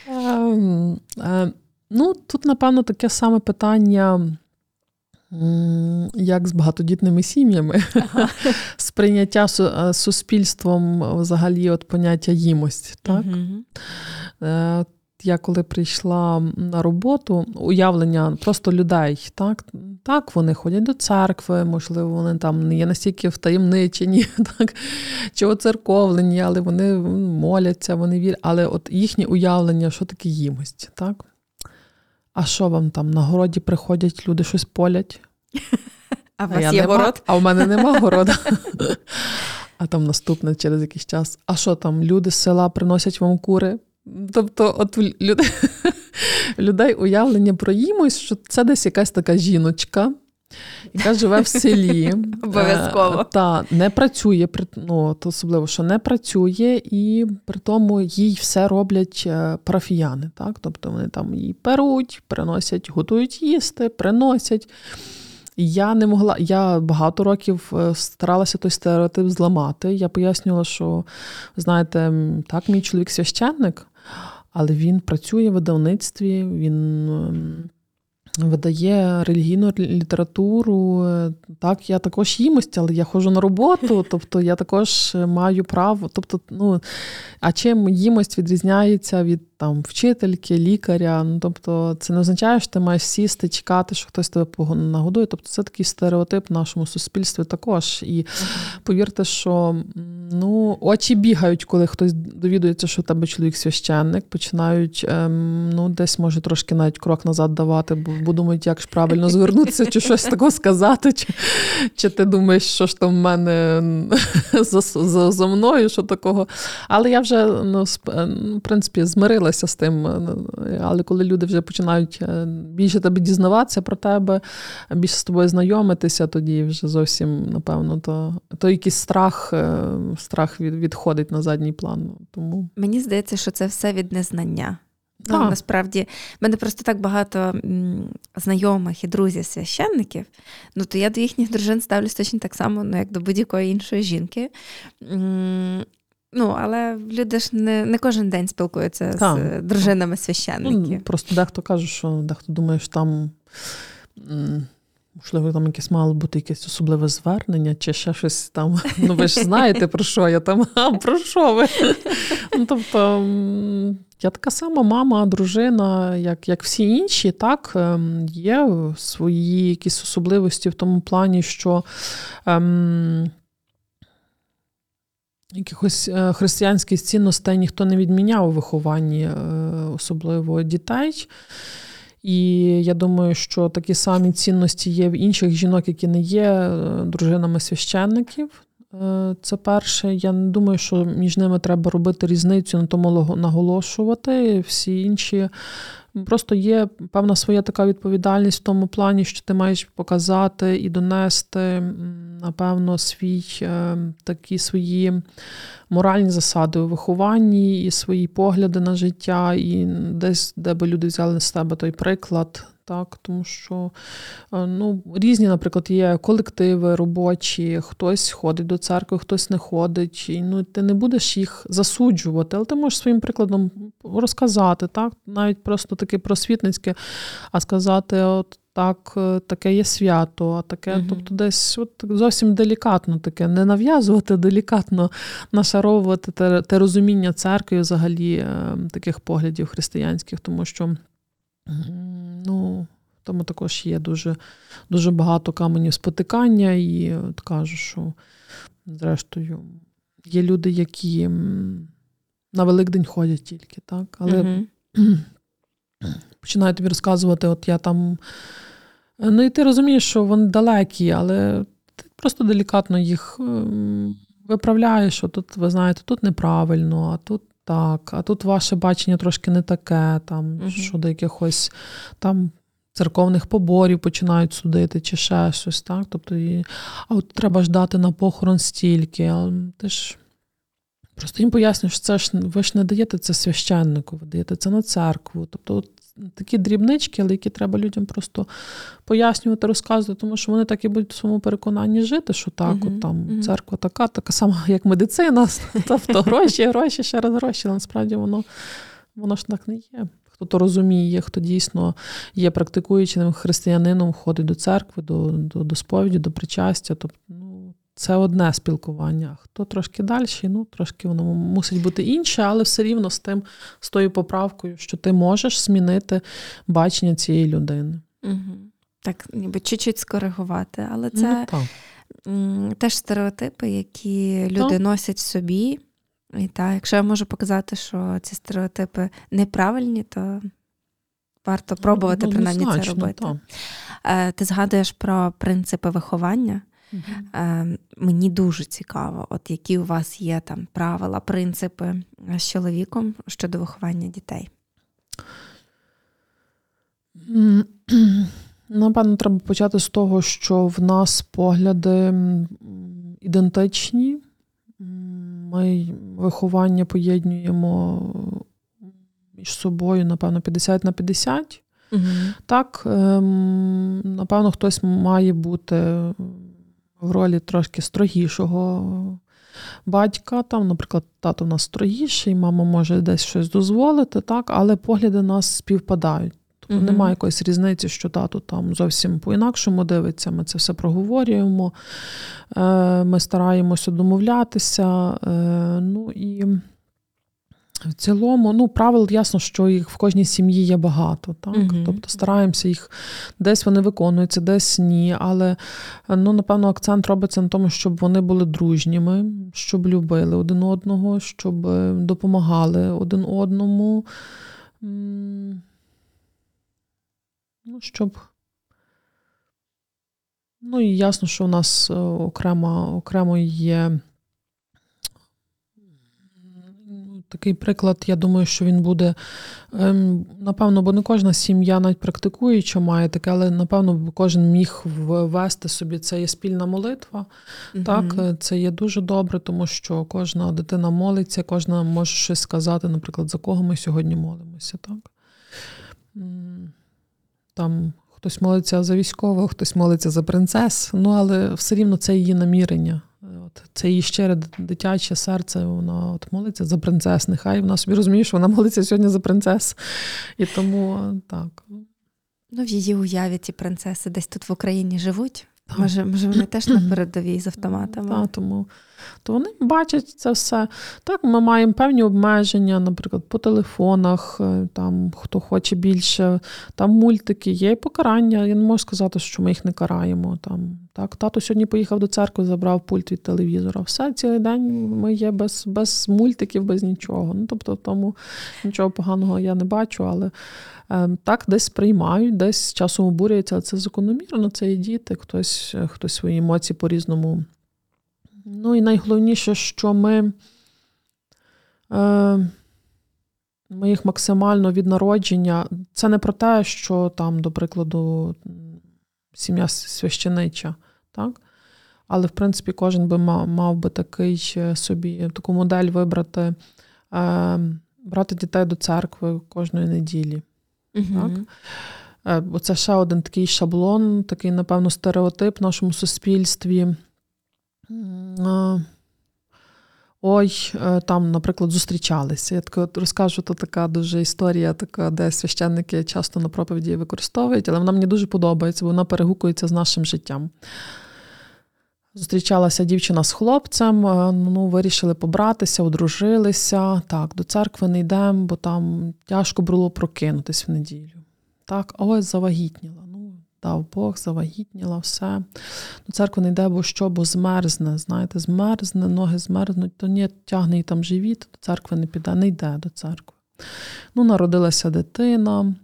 Ем, е, Ну, тут, напевно, таке саме питання, як з багатодітними сім'ями, сприйняття су- е, суспільством взагалі от поняття їмость. Так? Е, я коли прийшла на роботу, уявлення просто людей, так так, вони ходять до церкви, можливо, вони там не є настільки втаємничені, так, чи оцерковлені, але вони моляться, вони вірять. Але от їхнє уявлення, що таке їмость, так? А що вам там на городі приходять, люди щось полять? А у вас є город? А в мене нема города. А там наступне через якийсь час. А що там, люди з села приносять вам кури? Тобто, от людей, людей уявлення про їмось, що це десь якась така жіночка, яка живе в селі. Обов'язково. Е, та не працює, ну, то особливо, що не працює, і при тому їй все роблять е, парафіяни. Так? Тобто вони там її перуть, приносять, готують їсти, приносять. Я не могла, я багато років е, старалася той стереотип зламати. Я пояснювала, що, знаєте, так, мій чоловік священник, але він працює в видавництві, він ем, видає релігійну літературу. Так, я також їмость, але я ходжу на роботу, тобто я також маю право. Тобто, ну, А чим їмость відрізняється від там, вчительки, лікаря? Ну, Тобто, це не означає, що ти маєш сісти, чекати, що хтось тебе нагодує. Тобто, це такий стереотип в нашому суспільстві також. І повірте, що ну, очі бігають, коли хтось довідується, що у тебе чоловік священник, починають ем, ну, десь може трошки навіть крок назад давати, бо, бо думають, як ж правильно звернутися, чи щось такого сказати, чи чи ти думаєш, що ж там в мене за, за, за мною, що такого. Але я вже ну, в принципі змирилася з тим. Але коли люди вже починають е, більше тебе дізнаватися про тебе, більше з тобою знайомитися, тоді вже зовсім, напевно, то то якийсь страх е, страх від, відходить на задній план. Тому Мені здається, що це все від незнання. Ну, Насправді, в мене просто так багато знайомих і друзів священників, ну то я до їхніх дружин ставлюсь точно так само, ну, як до будь-якої іншої жінки. Ну, Але люди ж не не кожен день спілкуються так. з дружинами священників. Ну, Просто дехто каже, що дехто думає, що там. Можливо, там якесь мало бути якесь особливе звернення, чи ще щось там. Ну, ви ж знаєте, про що я там, а про що ви? Ну, Тобто, я така сама мама, дружина, як як всі інші, так, ем, є свої якісь особливості в тому плані, що ем, якихось е, християнських цінностей ніхто не відміняв у вихованні, е, особливо дітей. І я думаю, що такі самі цінності є в інших жінок, які не є е, дружинами священників. Е, це перше. Я не думаю, що між ними треба робити різницю, на тому наголошувати. Всі інші просто є певна своя така відповідальність в тому плані, що ти маєш показати і донести, напевно, свій е, такі свої моральні засади у вихованні і свої погляди на життя, і десь, де би люди взяли з тебе той приклад. Так, тому що е, ну, різні, наприклад, є колективи робочі, хтось ходить до церкви, хтось не ходить. І, ну, Ти не будеш їх засуджувати, але ти можеш своїм прикладом розказати, так, навіть просто таке просвітницьке, а сказати, от так, е, таке є свято, а таке, угу. тобто десь от зовсім делікатно таке, не нав'язувати, делікатно нашаровувати те, те розуміння церкви, взагалі е, таких поглядів християнських, тому що ну, тому також є дуже дуже багато каменів спотикання, і от кажу, що, зрештою, є люди, які на Великдень ходять тільки, так? Але угу. починають тобі розказувати, от я там. Ну, і ти розумієш, що вони далекі, але ти просто делікатно їх ем, виправляєш, що тут, ви знаєте, тут неправильно, а тут так, а тут ваше бачення трошки не таке, там, угу. щодо якихось там. Церковних поборів починають судити чи ще щось, так? Тобто, і, а от треба ждати на похорон стільки. А ти ж просто їм пояснюєш, що це ж ви ж не даєте це священнику, ви даєте це на церкву. Тобто, от такі дрібнички, але які треба людям просто пояснювати, розказувати, тому що вони так і будуть в своєму переконанні жити, що так, uh-huh, от там церква така, така сама, як медицина, тобто гроші, гроші, ще раз гроші. Насправді воно воно ж так не є. Хто то розуміє, хто дійсно є практикуючим християнином, ходить до церкви, до до, до сповіді, до причастя. Тобто, ну, це одне спілкування. Хто трошки далі, ну трошки воно мусить бути інше, але все рівно з тим, з тою поправкою, що ти можеш змінити бачення цієї людини. Угу. Так, ніби чуть-чуть скоригувати, але це ну, м, теж стереотипи, які люди Так. носять собі. І так, якщо я можу показати, що ці стереотипи неправильні, то варто пробувати Ну, принаймні це робити. так. Е, Ти згадуєш про принципи виховання. Е, Мені дуже цікаво, от які у вас є там правила, принципи з чоловіком щодо виховання дітей. Напевно, треба почати з того, що в нас погляди ідентичні. Ми виховання поєднуємо між собою, напевно, 50 на 50. Угу. Так, ем, напевно, хтось має бути в ролі трошки строгішого батька. Там, наприклад, тато в нас строгіший, мама може десь щось дозволити, так, але погляди нас співпадають. Тобто Мгм. немає якоїсь різниці, що тато там зовсім по-інакшому дивиться. Ми це все проговорюємо, е, ми стараємося домовлятися. Е, ну і в цілому, ну, правил ясно, що їх в кожній сім'ї є багато. Так? Мгм. Тобто стараємося їх десь вони виконуються, десь ні. Але ну, напевно, акцент робиться на тому, щоб вони були дружніми, щоб любили один одного, щоб е, допомагали один одному. Ну, щоб. Ну і ясно, що у нас е, окремо, окремо є. м, Такий приклад, я думаю, що він буде, ем, напевно, бо не кожна сім'я навіть практикуюча має таке, але напевно кожен міг ввести собі це є спільна молитва. Так, е, це є дуже добре, тому що кожна дитина молиться, кожна може щось сказати, наприклад, за кого ми сьогодні молимося. Так? Там хтось молиться за військового, хтось молиться за принцес, ну але все рівно це її намірення. От, це її щире дитяче серце, вона от молиться за принцес. Нехай вона собі розуміє, що вона молиться сьогодні за принцес. І тому так. Ну, в її уяві ці принцеси десь тут в Україні живуть. Так. Може, може, вони теж на передовій з автоматами. Так, тому то вони бачать це все. Так, ми маємо певні обмеження, наприклад, по телефонах, е, там хто хоче більше, там мультики, є і покарання. Я не можу сказати, що ми їх не караємо. Там, так, Тато сьогодні поїхав до церкви, забрав пульт від телевізора. Все, цілий день ми є без, без мультиків, без нічого. Ну, тобто, тому нічого поганого я не бачу, але е, так десь сприймають, десь часом обурюються, але це закономірно, це і діти, хтось, хтось свої емоції по-різному. Ну і найголовніше, що ми, е, ми їх максимально від народження. Це не про те, що там, до прикладу, сім'я священича, так? Але, в принципі, кожен би мав, мав би такий собі таку модель вибрати, е, брати дітей до церкви кожної неділі. Угу. Так? Е, Бо це ще один такий шаблон, такий, напевно, стереотип в нашому суспільстві. Ой, е, там, наприклад, зустрічалися. Я таке от розкажу, то така дуже історія, така, де священники часто на проповіді використовують, але вона мені дуже подобається, бо вона перегукується з нашим життям. Зустрічалася дівчина з хлопцем, е, ну, вирішили побратися, одружилися. Так, до церкви не йдемо, бо там тяжко було прокинутись в неділю. Так, ось завагітніла. Дав Бог, завагітніла, все. До церкви не йде, бо що, бо змерзне. Знаєте, змерзне, ноги змерзнуть, то ні, тягне їй там живіт, до церкви не піде, не йде до церкви. Ну, народилася дитина,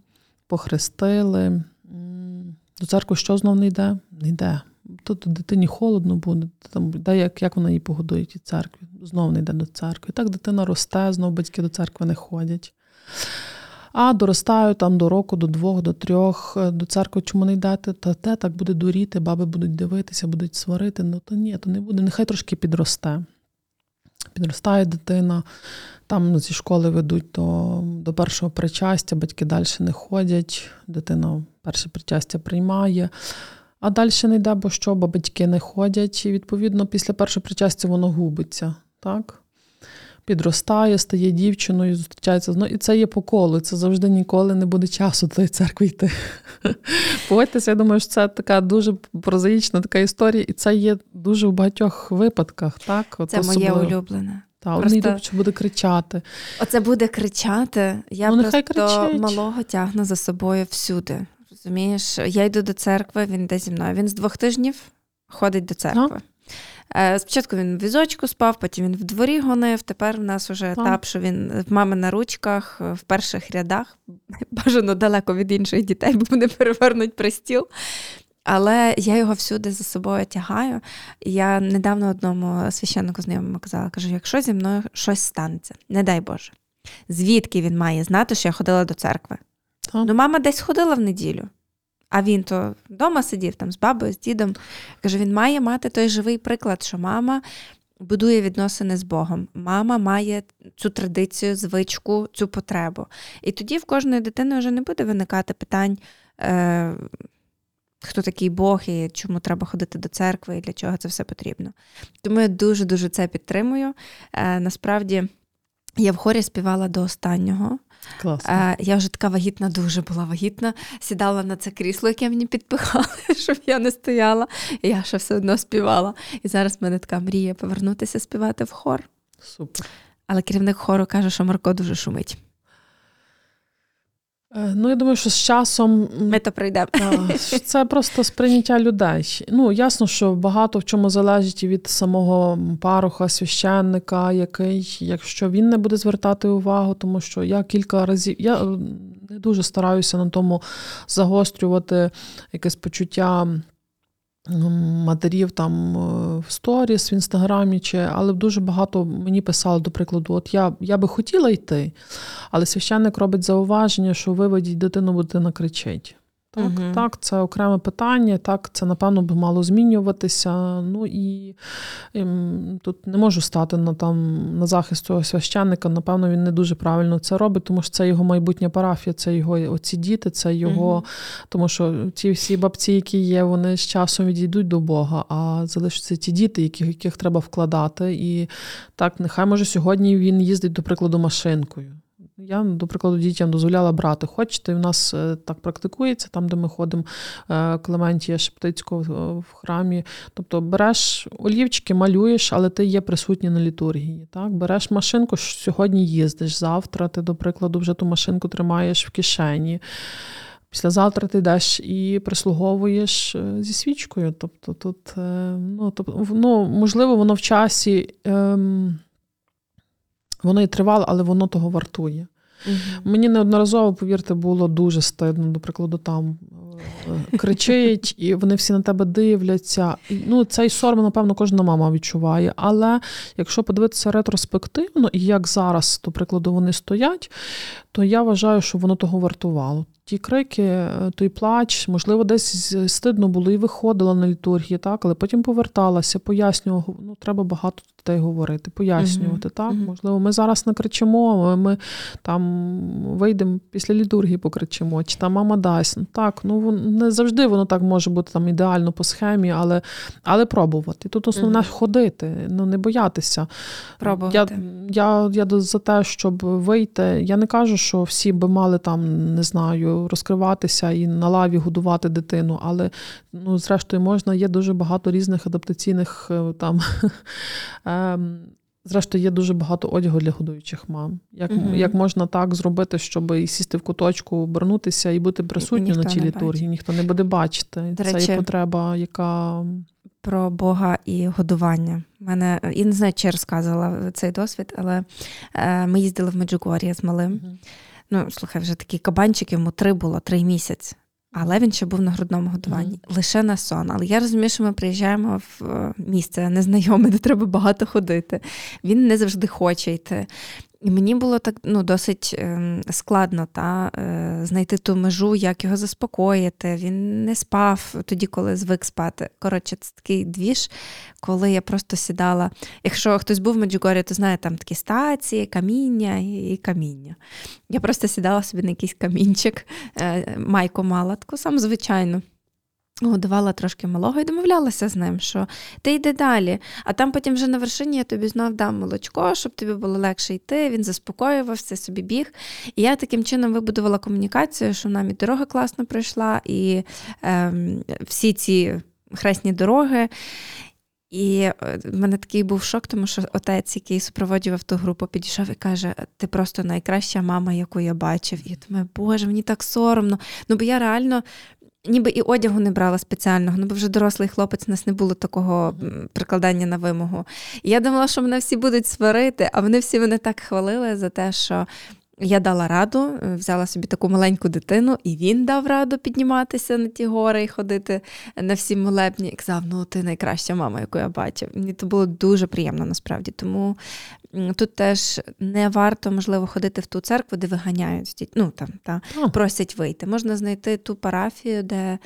похрестили. До церкви що знов не йде? Не йде. Тут дитині холодно буде, там, де як, як вона її погодує тій церкві, знов не йде до церкви. І так дитина росте, знов батьки до церкви не ходять. А доростають там до року, до двох, до трьох, е, до церкви чому не йдете? Та те так буде дуріти, баби будуть дивитися, будуть сварити. Ну то ні, то не буде. Нехай трошки підросте. Підростає дитина, там зі школи ведуть до, до першого причастя, батьки далі не ходять, дитина перше причастя приймає. А далі не йде, бо що, бо батьки не ходять, і відповідно після першого причастя воно губиться. Так? Підростає, стає дівчиною, зустрічається знову. І це є по колу. Це завжди ніколи не буде часу до церкви йти. Погодьтеся, я думаю, що це така дуже прозаїчна така історія, і це є дуже в багатьох випадках. Так? От це моє улюблене. Так, Просто... йдуть, що буде кричати. Оце буде кричати. Я ну, просто малого тягну за собою всюди. Розумієш, я йду до церкви, він йде зі мною. Він з двох тижнів ходить до церкви. Е, спочатку він в візочку спав, потім він в дворі гонив. Тепер в нас вже етап, що він в мами на ручках, в перших рядах, бажано далеко від інших дітей, бо вони перевернуть пристіл. Але я його всюди за собою тягаю. Я недавно одному священнику знайомому казала, кажу: якщо зі мною щось станеться, не дай Боже, звідки він має знати, що я ходила до церкви? Так. Ну, мама десь ходила в неділю, а він то вдома сидів там з бабою, з дідом. Каже, він має мати той живий приклад, що мама будує відносини з Богом. Мама має цю традицію, звичку, цю потребу. І тоді в кожної дитини вже не буде виникати питань. Е- Хто такий Бог і чому треба ходити до церкви, і для чого це все потрібно. Тому я дуже-дуже це підтримую. Е, Насправді я в хорі співала до останнього. Класно. Е, я вже така вагітна, дуже була вагітна. Сідала на це крісло, яке мені підпихали, щоб я не стояла. І я ще все одно співала. І зараз в мене така мрія повернутися співати в хор. Супер. Але керівник хору каже, що Марко дуже шумить. Е, ну, я думаю, що з часом ми то прийдемо. Це просто сприйняття людей. Ну, ясно, що багато в чому залежить від самого паруха, священника, який, якщо він не буде звертати увагу, тому що я кілька разів я не дуже стараюся на тому загострювати якесь почуття матерів там е, в сторіс в інстаграмі, чи, але дуже багато мені писали, до прикладу, от я я би хотіла йти, але священник робить зауваження, що виведіть дитину, бо дитина кричить. Так, угу. так, це окреме питання, так, це, напевно, би мало змінюватися. Ну і, і ем, тут не можу стати на там на захист цього священника. Напевно, він не дуже правильно це робить, тому що це його майбутня парафія, це його оці діти, це його. Угу. Тому що ті всі бабці, які є, вони з часом відійдуть до Бога, а залишаться ті діти, яких, яких треба вкладати. І так, нехай може сьогодні він їздить, до прикладу, машинкою. Я, до прикладу, дітям дозволяла брати. Хочете, в нас е, так практикується, там, де ми ходимо е, Клементія Шептицького в храмі. Тобто береш олівчики, малюєш, але ти є присутній на літургії. Так? Береш машинку, сьогодні їздиш. Завтра ти, до прикладу, вже ту машинку тримаєш в кишені. Післязавтра ти йдеш і прислуговуєш е, зі свічкою. Тобто, тут, ну, тобто, ну, можливо, воно в часі. Ем, Воно і тривало, але воно того вартує. Угу. Мені неодноразово, повірте, було дуже стидно, до прикладу, там е, кричить, і вони всі на тебе дивляться. І, ну, Цей сором, напевно, кожна мама відчуває. Але якщо подивитися ретроспективно, і як зараз, до прикладу, вони стоять, то я вважаю, що воно того вартувало ті крики, е, той плач, можливо, десь стидно було і виходила на літургії, так, але потім поверталася, пояснювала, ну, треба багато дітей говорити, пояснювати. Uh-huh. так, uh-huh. Можливо, ми зараз не кричимо, ми там вийдемо після літургії, покричимо, чи там мама дасть. Ну, так, ну не завжди воно так може бути там ідеально по схемі, але але пробувати. Тут основне uh-huh. ходити, ну не боятися. Пробувати. Я, я, я за те, щоб вийти. Я не кажу, що всі би мали там, не знаю розкриватися і на лаві годувати дитину. Але ну, зрештою можна, є дуже багато різних адаптаційних е, там. Ем, зрештою, є дуже багато одягу для годуючих мам. Як mm як можна так зробити, щоб і сісти в куточку, обернутися і бути присутнім на цій літургії? Ніхто не буде бачити. До Це речі, є потреба, яка. Про Бога і годування. Мене я не знаю, чи розказувала цей досвід, але е, ми їздили в Меджугор'я з малим. Mm-hmm. Ну, слухай, вже такий кабанчик, йому три було, три місяці. Але він ще був на грудному годуванні, mm-hmm. лише на сон. Але я розумію, що ми приїжджаємо в е, місце незнайоме, де треба багато ходити. Він не завжди хоче йти. Мені було так ну, досить е, складно та, е, знайти ту межу, як його заспокоїти. Він не спав тоді, коли звик спати. Коротше, це такий двіж, коли я просто сідала. Якщо хтось був в Меджугорі, то знає, там такі стації, каміння і, каміння. Я просто сідала собі на якийсь камінчик, е, майку мала, таку саму звичайну. Годувала трошки малого і домовлялася з ним, що ти йди далі. А там потім вже на вершині я тобі знов дам молочко, щоб тобі було легше йти. Він заспокоювався, собі біг. І я таким чином вибудувала комунікацію, що нам і дорога класно пройшла, і ем, всі ці хресні дороги. І е, в мене такий був шок, тому що отець, який супроводжував ту групу, підійшов і каже: Ти просто найкраща мама, яку я бачив. І я думаю, Боже, мені так соромно. Ну, бо я реально. Ніби і одягу не брала спеціального, ну бо вже дорослий хлопець, у нас не було такого прикладання на вимогу. І я думала, що мене всі будуть сварити, а вони всі мене так хвалили за те, що я дала раду, е, взяла собі таку маленьку дитину, і він дав раду підніматися на ті гори і ходити на всі молебні. І казав, ну ти найкраща мама, яку я бачив. Мені це було дуже приємно насправді. Тому тут теж не варто, можливо, ходити в ту церкву, де виганяють ну там та просять вийти. Можна знайти ту парафію, де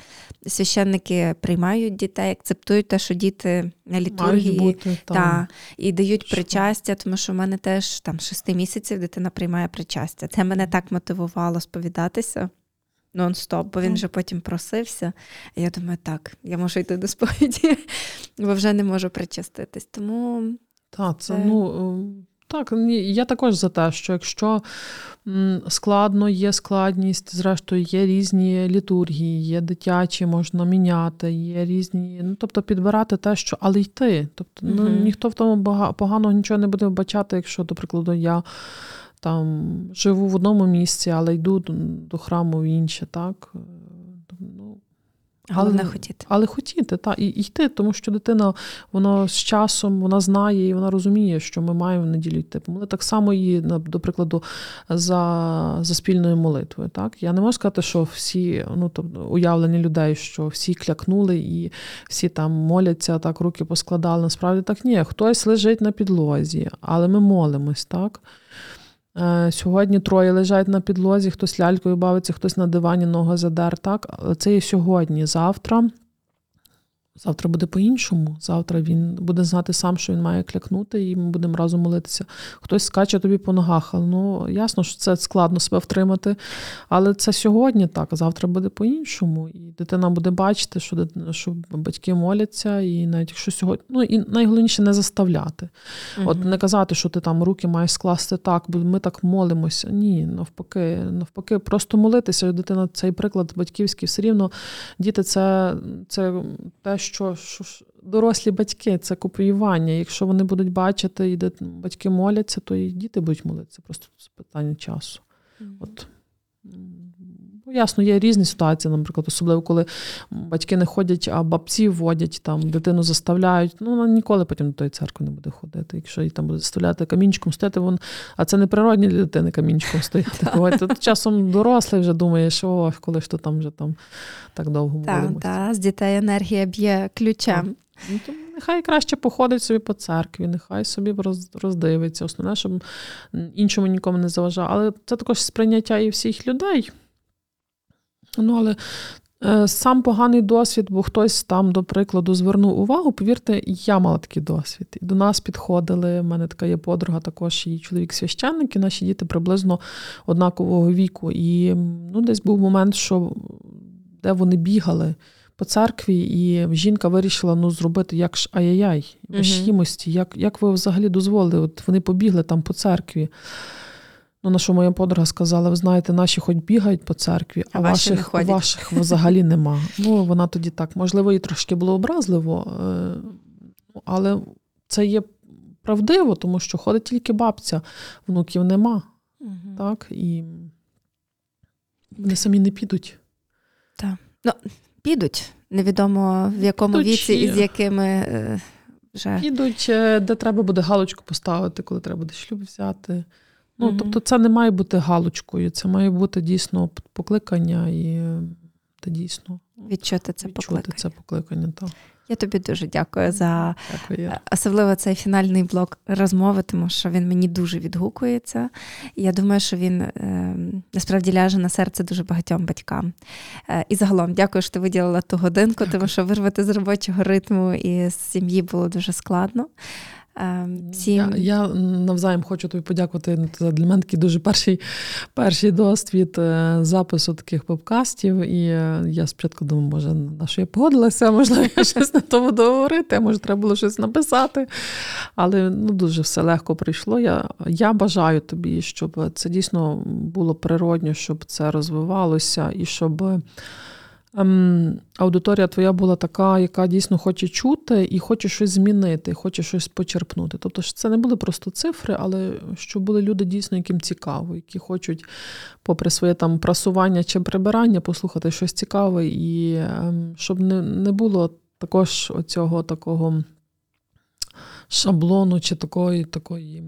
священники приймають дітей, акцептують те, що діти на літургії бути, та, і дають причастя, тому що в мене теж там шести місяців дитина приймає причастя. Це мене так мотивувало сповідатися. Нон-стоп, бо він вже потім просився. Я думаю, так, я можу йти до сповіді, бо вже не можу причаститись. Тому так, це, ну ем, так, я також за те, що якщо складно, є складність, зрештою, є різні літургії, є дитячі, можна міняти, є різні. Ну, тобто підбирати те, що, але йти. Тобто, ну, ніхто в тому поганого нічого не буде вбачати, якщо, до прикладу, я. Там живу в одному місці, але йду до храму в інше, так? Головне але, хотіти. Але хотіти, та, і йти, тому що дитина вона з часом вона знає і вона розуміє, що ми маємо в неділю йти. Ми так само і, до прикладу, за за спільною молитвою. Так? Я не можу сказати, що всі ну, тобто, уявлення людей, що всі клякнули і всі там моляться, так, руки поскладали. Насправді так ні. Хтось лежить на підлозі, але ми молимось, так? Е, сьогодні троє лежать на підлозі, хтось лялькою бавиться, хтось на дивані нога задер. Так, це і сьогодні. Завтра Завтра буде по-іншому. Завтра він буде знати сам, що він має клякнути, і ми будемо разом молитися. Хтось скаче тобі по ногах. Ну, ясно, що це складно себе втримати. Але це сьогодні так, а завтра буде по-іншому. І дитина буде бачити, що що батьки моляться, і навіть якщо сьогодні. Ну і найголовніше не заставляти. Угу. От не казати, що ти там руки маєш скласти так, бо ми так молимося. Ні, навпаки, навпаки, просто молитися. Дитина цей приклад батьківський все рівно. Діти, це, це те, що, що дорослі батьки це копіювання. Якщо вони будуть бачити, і батьки моляться, то і діти будуть молитися. Просто це питання часу. Mm-hmm. От. Ну, ясно, є різні ситуації, наприклад, особливо коли батьки не ходять, а бабці вводять, там дитину заставляють. Ну, вона ніколи потім до тої церкви не буде ходити. Якщо її там буде заставляти камінчиком стояти, вон, а це не природні для дитини камінчиком стояти. Тут часом дорослий вже думає, що коли ж то там вже там так довго Так, так, з дітей енергія б'є ключем. Ну, то Нехай краще походить собі по церкві, нехай собі роздивиться. Основне, щоб іншому нікому не заважав. Але це також сприйняття і всіх людей. Ну, але е, сам поганий досвід, бо хтось там, до прикладу, звернув увагу. Повірте, я мала такий досвід. І до нас підходили. У мене така є подруга, також її чоловік священник, і наші діти приблизно однакового віку. І ну, десь був момент, що де вони бігали. По церкві, і жінка вирішила ну, зробити як ж ай-яй-яй, uh Як як ви взагалі дозволили? От Вони побігли там по церкві. Ну, на що моя подруга сказала: ви знаєте, наші хоч бігають по церкві, а, а ваших ваших взагалі нема. Ну, вона тоді так, можливо, і трошки було образливо, е, але це є правдиво, тому що ходить тільки бабця, внуків нема. Угу. Так, І вони самі не підуть. Так. Ну, підуть. Невідомо в якому підуть, віці і з якими. Е, вже... Підуть, е, де треба буде галочку поставити, коли треба буде шлюб взяти. Ну, mm Тобто, це не має бути галочкою, це має бути дійсно покликання і та дійсно відчути це відчути покликання. це покликання. Так. Я тобі дуже дякую за дякую. особливо цей фінальний блок розмови, тому що він мені дуже відгукується. Я думаю, що він е, насправді ляже на серце дуже багатьом батькам. Е, і загалом дякую, що ти виділила ту годинку, дякую. тому що вирвати з робочого ритму і з сім'ї було дуже складно. Е, Всім Я, я навзаєм хочу тобі подякувати. Для мене такий дуже перший, перший досвід е, запису таких подкастів. І е, я спочатку думаю, може, на що я погодилася, можливо, я щось на то буду говорити, а може, треба було щось написати. Але ну, дуже все легко прийшло. Я, я бажаю тобі, щоб це дійсно було природньо, щоб це розвивалося і щоб. Ем, аудиторія твоя була така, яка дійсно хоче чути і хоче щось змінити, хоче щось почерпнути. Тобто, це не були просто цифри, але що були люди дійсно, яким цікаво, які хочуть, попри своє там прасування чи прибирання, послухати щось цікаве, і ем, щоб не, не було також оцього такого шаблону чи такої, такої.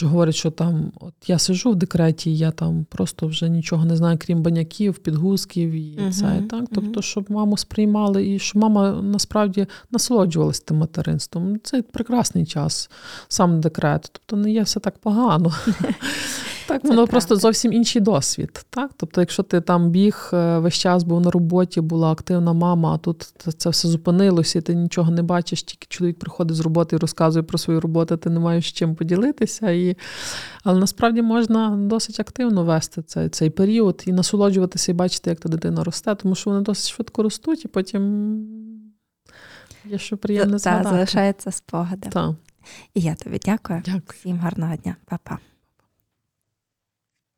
Що говорять, що там, от я сижу в декреті, я там просто вже нічого не знаю, крім баняків, підгузків і Мгм, це і так. Тобто, щоб маму сприймали, і щоб мама насправді насолоджувалась тим материнством. Це прекрасний час, сам декрет. Тобто не є все так погано. Так, воно просто зовсім інший досвід. Так? Тобто, якщо ти там біг е, весь час був на роботі, була активна мама, а тут це- все зупинилося, і ти нічого не бачиш, тільки чоловік приходить з роботи і розказує про свою роботу, ти не маєш чим поділитися. І... Але насправді можна досить активно вести цей, цей період і насолоджуватися і бачити, як та дитина росте, тому що вони досить швидко ростуть, і потім є що приємне згадати. залишається спогади. Так, І я тобі дякую. дякую. Всім гарного дня, Па-па.